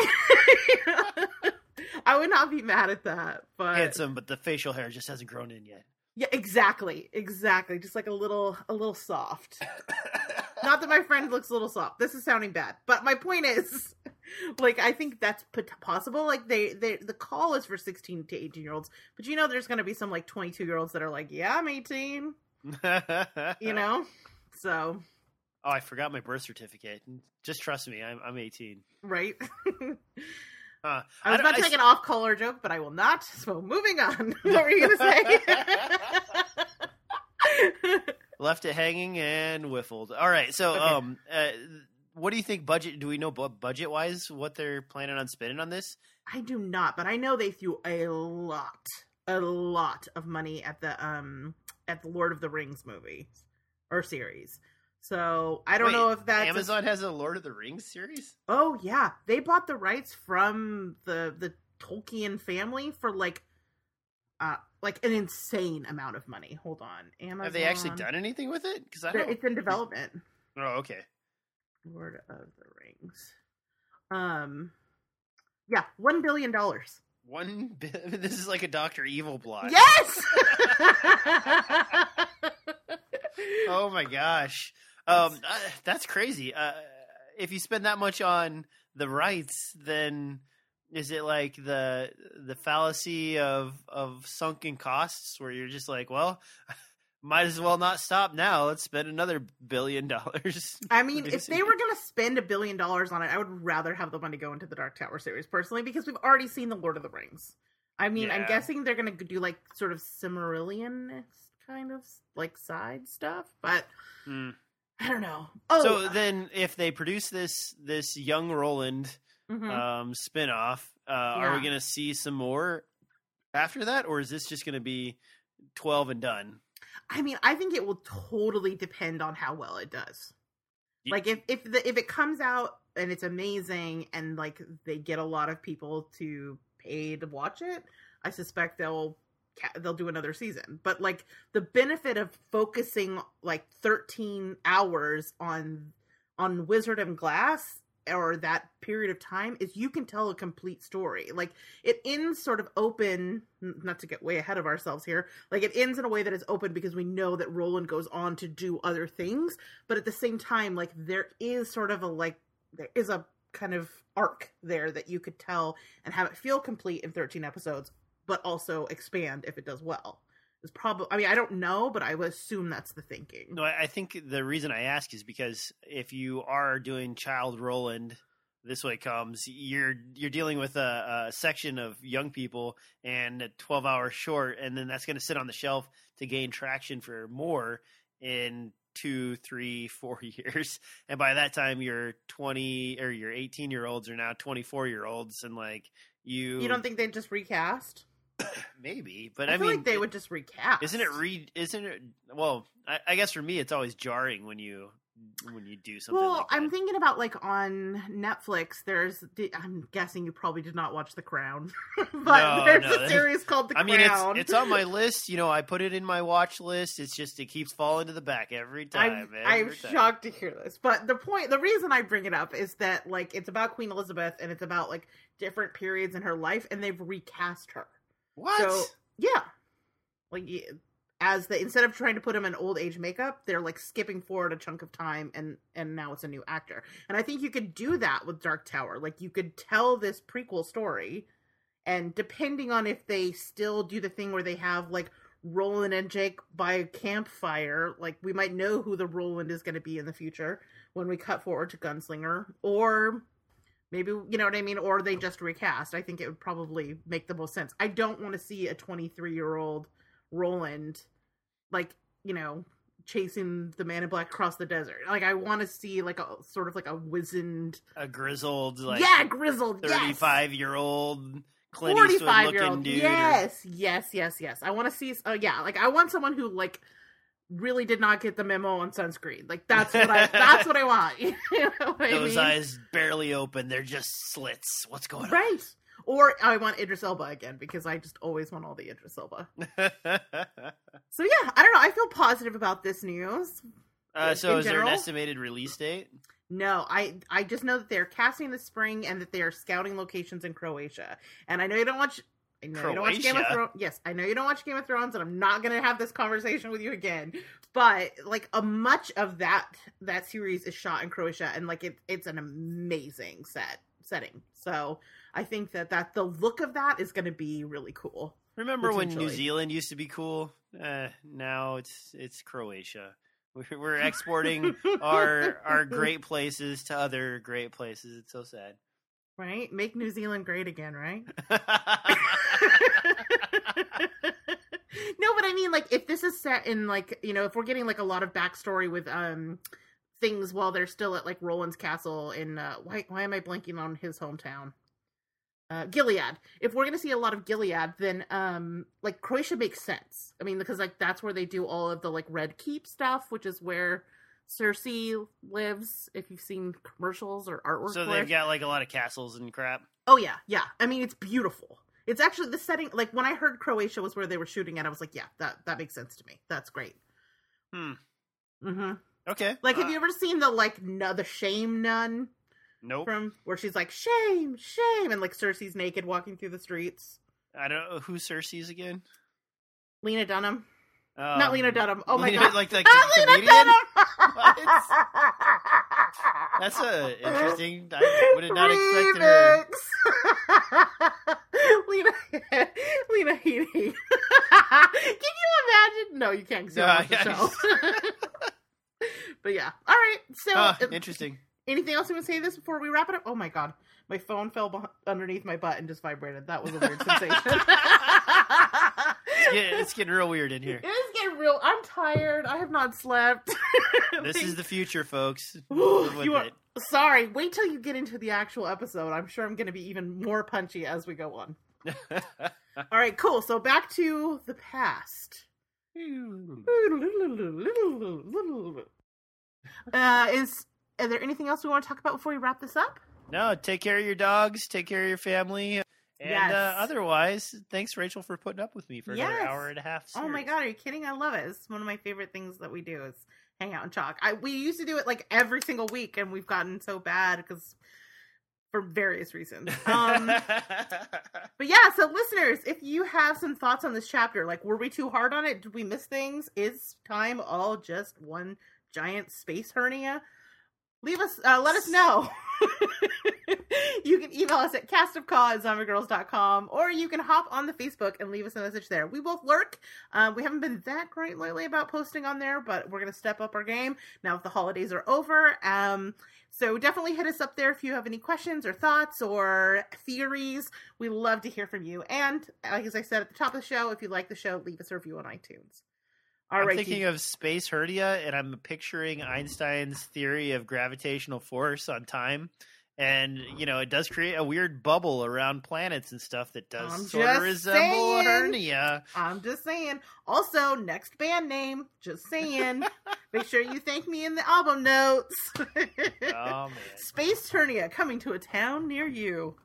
Speaker 1: i would not be mad at that but
Speaker 2: Handsome, but the facial hair just hasn't grown in yet.
Speaker 1: yeah exactly exactly. Just like a little a little soft. Not that my friend looks a little soft. This is sounding bad. But my point is like i think that's possible. Like they, they the call is for 16 to 18 year olds but you know there's going to be some like 22 year olds that are like yeah i'm 18 you know? So.
Speaker 2: Oh, I forgot my birth certificate. Just trust me, I'm I'm 18.
Speaker 1: right
Speaker 2: Uh,
Speaker 1: i was
Speaker 2: don't-
Speaker 1: about to
Speaker 2: I
Speaker 1: make an off color joke but i will not so moving on what were you gonna say
Speaker 2: left it hanging and whiffled. All right, so
Speaker 1: Okay.
Speaker 2: um, uh, what do you think budget? Do we know budget wise what they're planning on spending on this?
Speaker 1: i do not but i know they threw a lot a lot of money at the um at the lord of the rings movie or series so i don't
Speaker 2: Wait,
Speaker 1: know if that's a-
Speaker 2: Amazon has a Lord of the Rings series.
Speaker 1: oh yeah they bought the rights from the the tolkien family for like uh like an insane amount of money hold on Amazon.
Speaker 2: Have they actually done anything with it? Because I don't.
Speaker 1: it's in development
Speaker 2: Oh, okay.
Speaker 1: lord of the rings um yeah one billion dollars
Speaker 2: One. bi- This is like a Doctor Evil plot.
Speaker 1: yes
Speaker 2: Oh my gosh. Um, uh, that's crazy. Uh, if you spend that much on the rights, then is it like the the fallacy of of sunken costs, where you're just like, well, might as well not stop now. Let's spend another billion dollars.
Speaker 1: I mean, if they were going to spend a billion dollars on it, I would rather have the money go into the Dark Tower series personally because we've already seen the Lord of the Rings. I mean, I'm guessing they're going to do like sort of Silmarillion kind of like side stuff, but
Speaker 2: Hmm.
Speaker 1: I don't know. Oh,
Speaker 2: So then, if they produce this this young Roland
Speaker 1: mhm.
Speaker 2: um, spinoff, uh, are we going to see some more after that, or is this just going to be twelve and done?
Speaker 1: I mean, I think it will totally depend on how well it does.
Speaker 2: Ye-
Speaker 1: Like if if the if it comes out and it's amazing and like they get a lot of people to pay to watch it, I suspect they'll they'll do another season. But like the benefit of focusing like 13 hours on on Wizard and Glass or that period of time is you can tell a complete story. Like it ends sort of open, not to get way ahead of ourselves here. Like it ends in a way that is open because we know that Roland goes on to do other things, but at the same time like there is sort of a like there is a kind of arc there that you could tell and have it feel complete in 13 episodes, but also expand if it does well. It's probably I mean I don't know, but I would assume that's the thinking.
Speaker 2: No, I think the reason I ask is because if you are doing Child Roland, this way comes you're you're dealing with a, a section of young people and a 12 hour short, and then that's going to sit on the shelf to gain traction for more in two, three, four years, and by that time your 20 or your 18 year olds are now 24 year olds, and like you,
Speaker 1: You don't think they'd just recast?
Speaker 2: maybe, but
Speaker 1: I,
Speaker 2: I, mean,
Speaker 1: like they would just recast.
Speaker 2: isn't it read? Isn't it? Well, I, I guess for me, it's always jarring when you when you do something.
Speaker 1: Well,
Speaker 2: like.
Speaker 1: I'm thinking about like on Netflix. There's, I'm guessing you probably did not watch The Crown, but
Speaker 2: No,
Speaker 1: there's
Speaker 2: no.
Speaker 1: a series called The
Speaker 2: I mean, it's
Speaker 1: Crown.
Speaker 2: it's on my list. You know, I put it in my watch list. It's just it keeps falling to the back every time.
Speaker 1: I'm,
Speaker 2: every
Speaker 1: I'm
Speaker 2: time.
Speaker 1: shocked to hear this, but the point, the reason I bring it up is that like it's about Queen Elizabeth and it's about like different periods in her life, and they've recast her.
Speaker 2: What?
Speaker 1: So yeah, like as the instead of trying to put him in old age makeup, they're like skipping forward a chunk of time, and and now it's a new actor. And I think you could do that with Dark Tower. Like you could tell this prequel story, and depending on if they still do the thing where they have like Roland and Jake by a campfire, like we might know who the Roland is going to be in the future when we cut forward to Gunslinger, or maybe you know what I mean, or they just recast. I think it would probably make the most sense. I don't want to see a 23 year old Roland, like you know, chasing the man in black across the desert. Like I want to see like a sort of like a wizened,
Speaker 2: a grizzled, like
Speaker 1: yeah, grizzled, yes.
Speaker 2: thirty-five year old Clint
Speaker 1: 45 year
Speaker 2: looking
Speaker 1: old.
Speaker 2: dude. or-
Speaker 1: Yes, yes, yes, yes. I want to see. Uh, yeah, like I want someone who like really did not get the memo on sunscreen. Like that's what I. that's what I want. You know what I
Speaker 2: Those
Speaker 1: mean?
Speaker 2: eyes barely open. They're just slits. What's going on?
Speaker 1: Right. Or I want Idris Elba again because I just always want all the Idris Elba. So yeah, I don't know. I feel positive about this news.
Speaker 2: uh, so, is there an estimated release date?
Speaker 1: No, I I just know that they're casting this spring and that they are scouting locations in Croatia. And I know you don't watch. I know you don't watch Game of Thrones. Yes, I know you don't watch Game of Thrones, and I'm not going to have this conversation with you again. But like a much of that that series is shot in Croatia, and like it it's an amazing set setting. So I think that that the look of that is going to be really cool.
Speaker 2: Remember when New Zealand used to be cool? Uh, now it's it's Croatia. We're, we're exporting our our great places to other great places. It's so sad.
Speaker 1: Right, make New Zealand great again, right? no, but I mean, like, if this is set in, like, you know, if we're getting, like, a lot of backstory with, um, things while they're still at, like, Roland's castle in, uh, why, why am I blanking on his hometown? Uh, Gilead. If we're gonna see a lot of Gilead, then, um, like, Croatia makes sense. I mean, because, like, that's where they do all of the, like, Red Keep stuff, which is where Cersei lives, if you've seen commercials or artwork
Speaker 2: so they've got like a lot of castles and crap.
Speaker 1: Oh yeah, yeah. I mean, it's beautiful. It's actually the setting. Like when I heard Croatia was where they were shooting at, I was like, yeah, that that makes sense to me. That's great.
Speaker 2: Hmm.
Speaker 1: hmm
Speaker 2: Okay.
Speaker 1: Like,
Speaker 2: Uh,
Speaker 1: have you ever seen the like no, the shame nun
Speaker 2: Nope.
Speaker 1: from where she's like shame, shame, and like Cersei's naked walking through the streets?
Speaker 2: I don't know who Cersei's again.
Speaker 1: Lena Dunham,
Speaker 2: Uh,
Speaker 1: not Lena Dunham. Oh my
Speaker 2: Lena-
Speaker 1: god,
Speaker 2: like like the
Speaker 1: Lena
Speaker 2: comedian.
Speaker 1: Dunham.
Speaker 2: That's a interesting. I would have not expected her.
Speaker 1: Lena, Lena Headey. Can you imagine? No, you can't. 'cause
Speaker 2: No,
Speaker 1: watch the
Speaker 2: I-
Speaker 1: show. but yeah, all right. So,
Speaker 2: Ah, interesting.
Speaker 1: anything else you want to say this before we wrap it up? Oh my god, my phone fell underneath my butt and just vibrated. That was a weird sensation.
Speaker 2: Yeah, it's getting real weird in here.
Speaker 1: It is getting real. I'm tired. I have not slept.
Speaker 2: This is the future, folks.
Speaker 1: Ooh,
Speaker 2: Live with
Speaker 1: you are
Speaker 2: it.
Speaker 1: sorry. Wait till you get into the actual episode. I'm sure I'm going to be even more punchy as we go on. All right, cool. So back to the past. Uh, is are there anything else we want to talk about before we wrap this up?
Speaker 2: no, take care of your dogs. Take care of your family. And
Speaker 1: Yes.
Speaker 2: uh, otherwise, thanks, Rachel, for putting up with me for another hour and a half.
Speaker 1: Oh my god, are you kidding? I love it. It's one of my favorite things that we do is hang out and talk. I we used to do it like every single week, and we've gotten so bad because for various reasons. Um, But yeah, so listeners, if you have some thoughts on this chapter, like were we too hard on it? Did we miss things? Is time all just one giant space hernia? Leave us, uh, let us know. you can email us at castofka at zombie or you can hop on the Facebook and leave us a message there. We both lurk. Um, we haven't been that great lately about posting on there, but we're going to step up our game now if the holidays are over. Um, so definitely hit us up there if you have any questions or thoughts or theories. We love to hear from you. And like as I said at the top of the show, if you like the show, leave us a review on iTunes. All
Speaker 2: I'm
Speaker 1: right,
Speaker 2: thinking
Speaker 1: you-
Speaker 2: of space hernia, and I'm picturing Einstein's theory of gravitational force on time, and you know it does create a weird bubble around planets and stuff that does
Speaker 1: I'm
Speaker 2: sort of resemble
Speaker 1: saying.
Speaker 2: a hernia.
Speaker 1: I'm just saying. Also, next band name. Just saying. Make sure you thank me in the album notes.
Speaker 2: Oh man.
Speaker 1: Space Hernia coming to a town near you.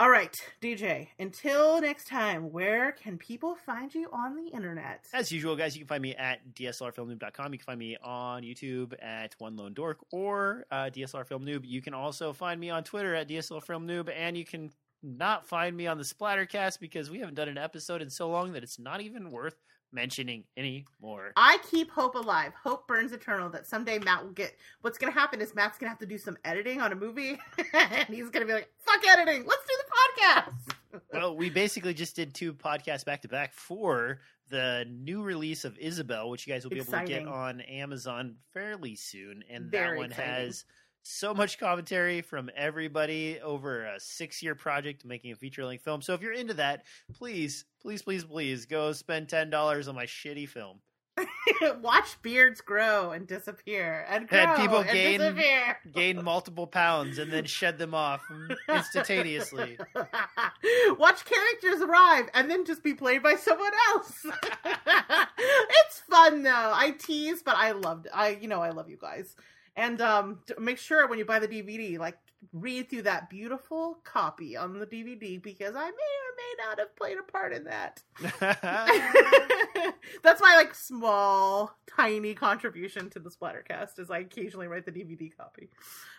Speaker 1: All right, DJ. Until next time, where can people find you on the internet?
Speaker 2: As usual, guys, you can find me at DSLRFilmNoob.com. You can find me on YouTube at One Lone Dork or uh, DSLR Film Noob. You can also find me on Twitter at DSLR Film Noob, and you can not find me on the Splattercast because we haven't done an episode in so long that it's not even worth mentioning anymore.
Speaker 1: I keep hope alive. Hope burns eternal that someday Matt will get. What's going to happen is Matt's going to have to do some editing on a movie, and he's going to be like, "Fuck editing, let's do podcast."
Speaker 2: well, we basically just did two podcasts back to back for the new release of Isabel, which you guys will be able to get on Amazon fairly soon. And
Speaker 1: Very
Speaker 2: that one
Speaker 1: exciting.
Speaker 2: has so much commentary from everybody over a six year project making a feature length film. So if you're into that, please, please, please, please go spend $10 on my shitty film.
Speaker 1: Watch beards grow and disappear, and grow
Speaker 2: people gain-
Speaker 1: disappear.
Speaker 2: Gain multiple pounds and then shed them off instantaneously.
Speaker 1: Watch characters arrive and then just be played by someone else. it's fun though. I tease, but I loved. I you know I love you guys. And um, make sure when you buy the DVD, like read through that beautiful copy on the DVD because I may or may not have played a part in that. That's my like small, tiny contribution to the Splattercast. Is I occasionally write the DVD copy.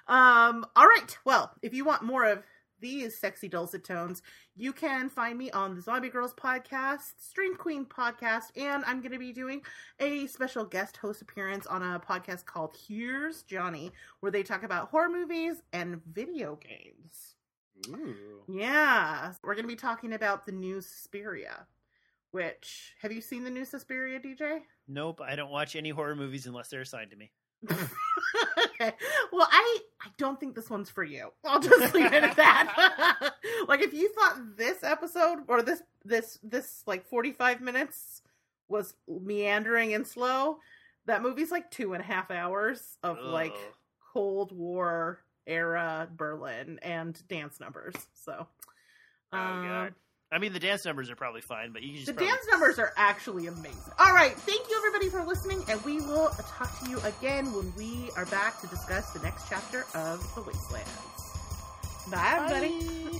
Speaker 1: Um, all right. Well, if you want more of these sexy dulcet tones, you can find me on the Zombie Grrlz podcast, Stream Queen podcast, and I'm going to be doing a special guest host appearance on a podcast called Here's Johnny, where they talk about horror movies and video games.
Speaker 2: Ooh.
Speaker 1: Yeah, we're going to be talking about the new Suspiria. Which have you seen the new Suspiria, DJ?
Speaker 2: Nope, I don't watch any horror movies unless they're assigned to me.
Speaker 1: Okay. Well, I I don't think this one's for you. I'll just leave it at that. like if you thought this episode or this this this like forty five minutes was meandering and slow, that movie's like two and a half hours of like Cold War era Berlin and dance numbers. So.
Speaker 2: Oh,
Speaker 1: um,
Speaker 2: God. I mean, the dance numbers are probably fine, but you can just
Speaker 1: the
Speaker 2: probably-
Speaker 1: dance numbers are actually amazing. All right, thank you everybody for listening, and we will talk to you again when we are back to discuss the next chapter of The Wastelands. Bye, everybody.
Speaker 2: Bye.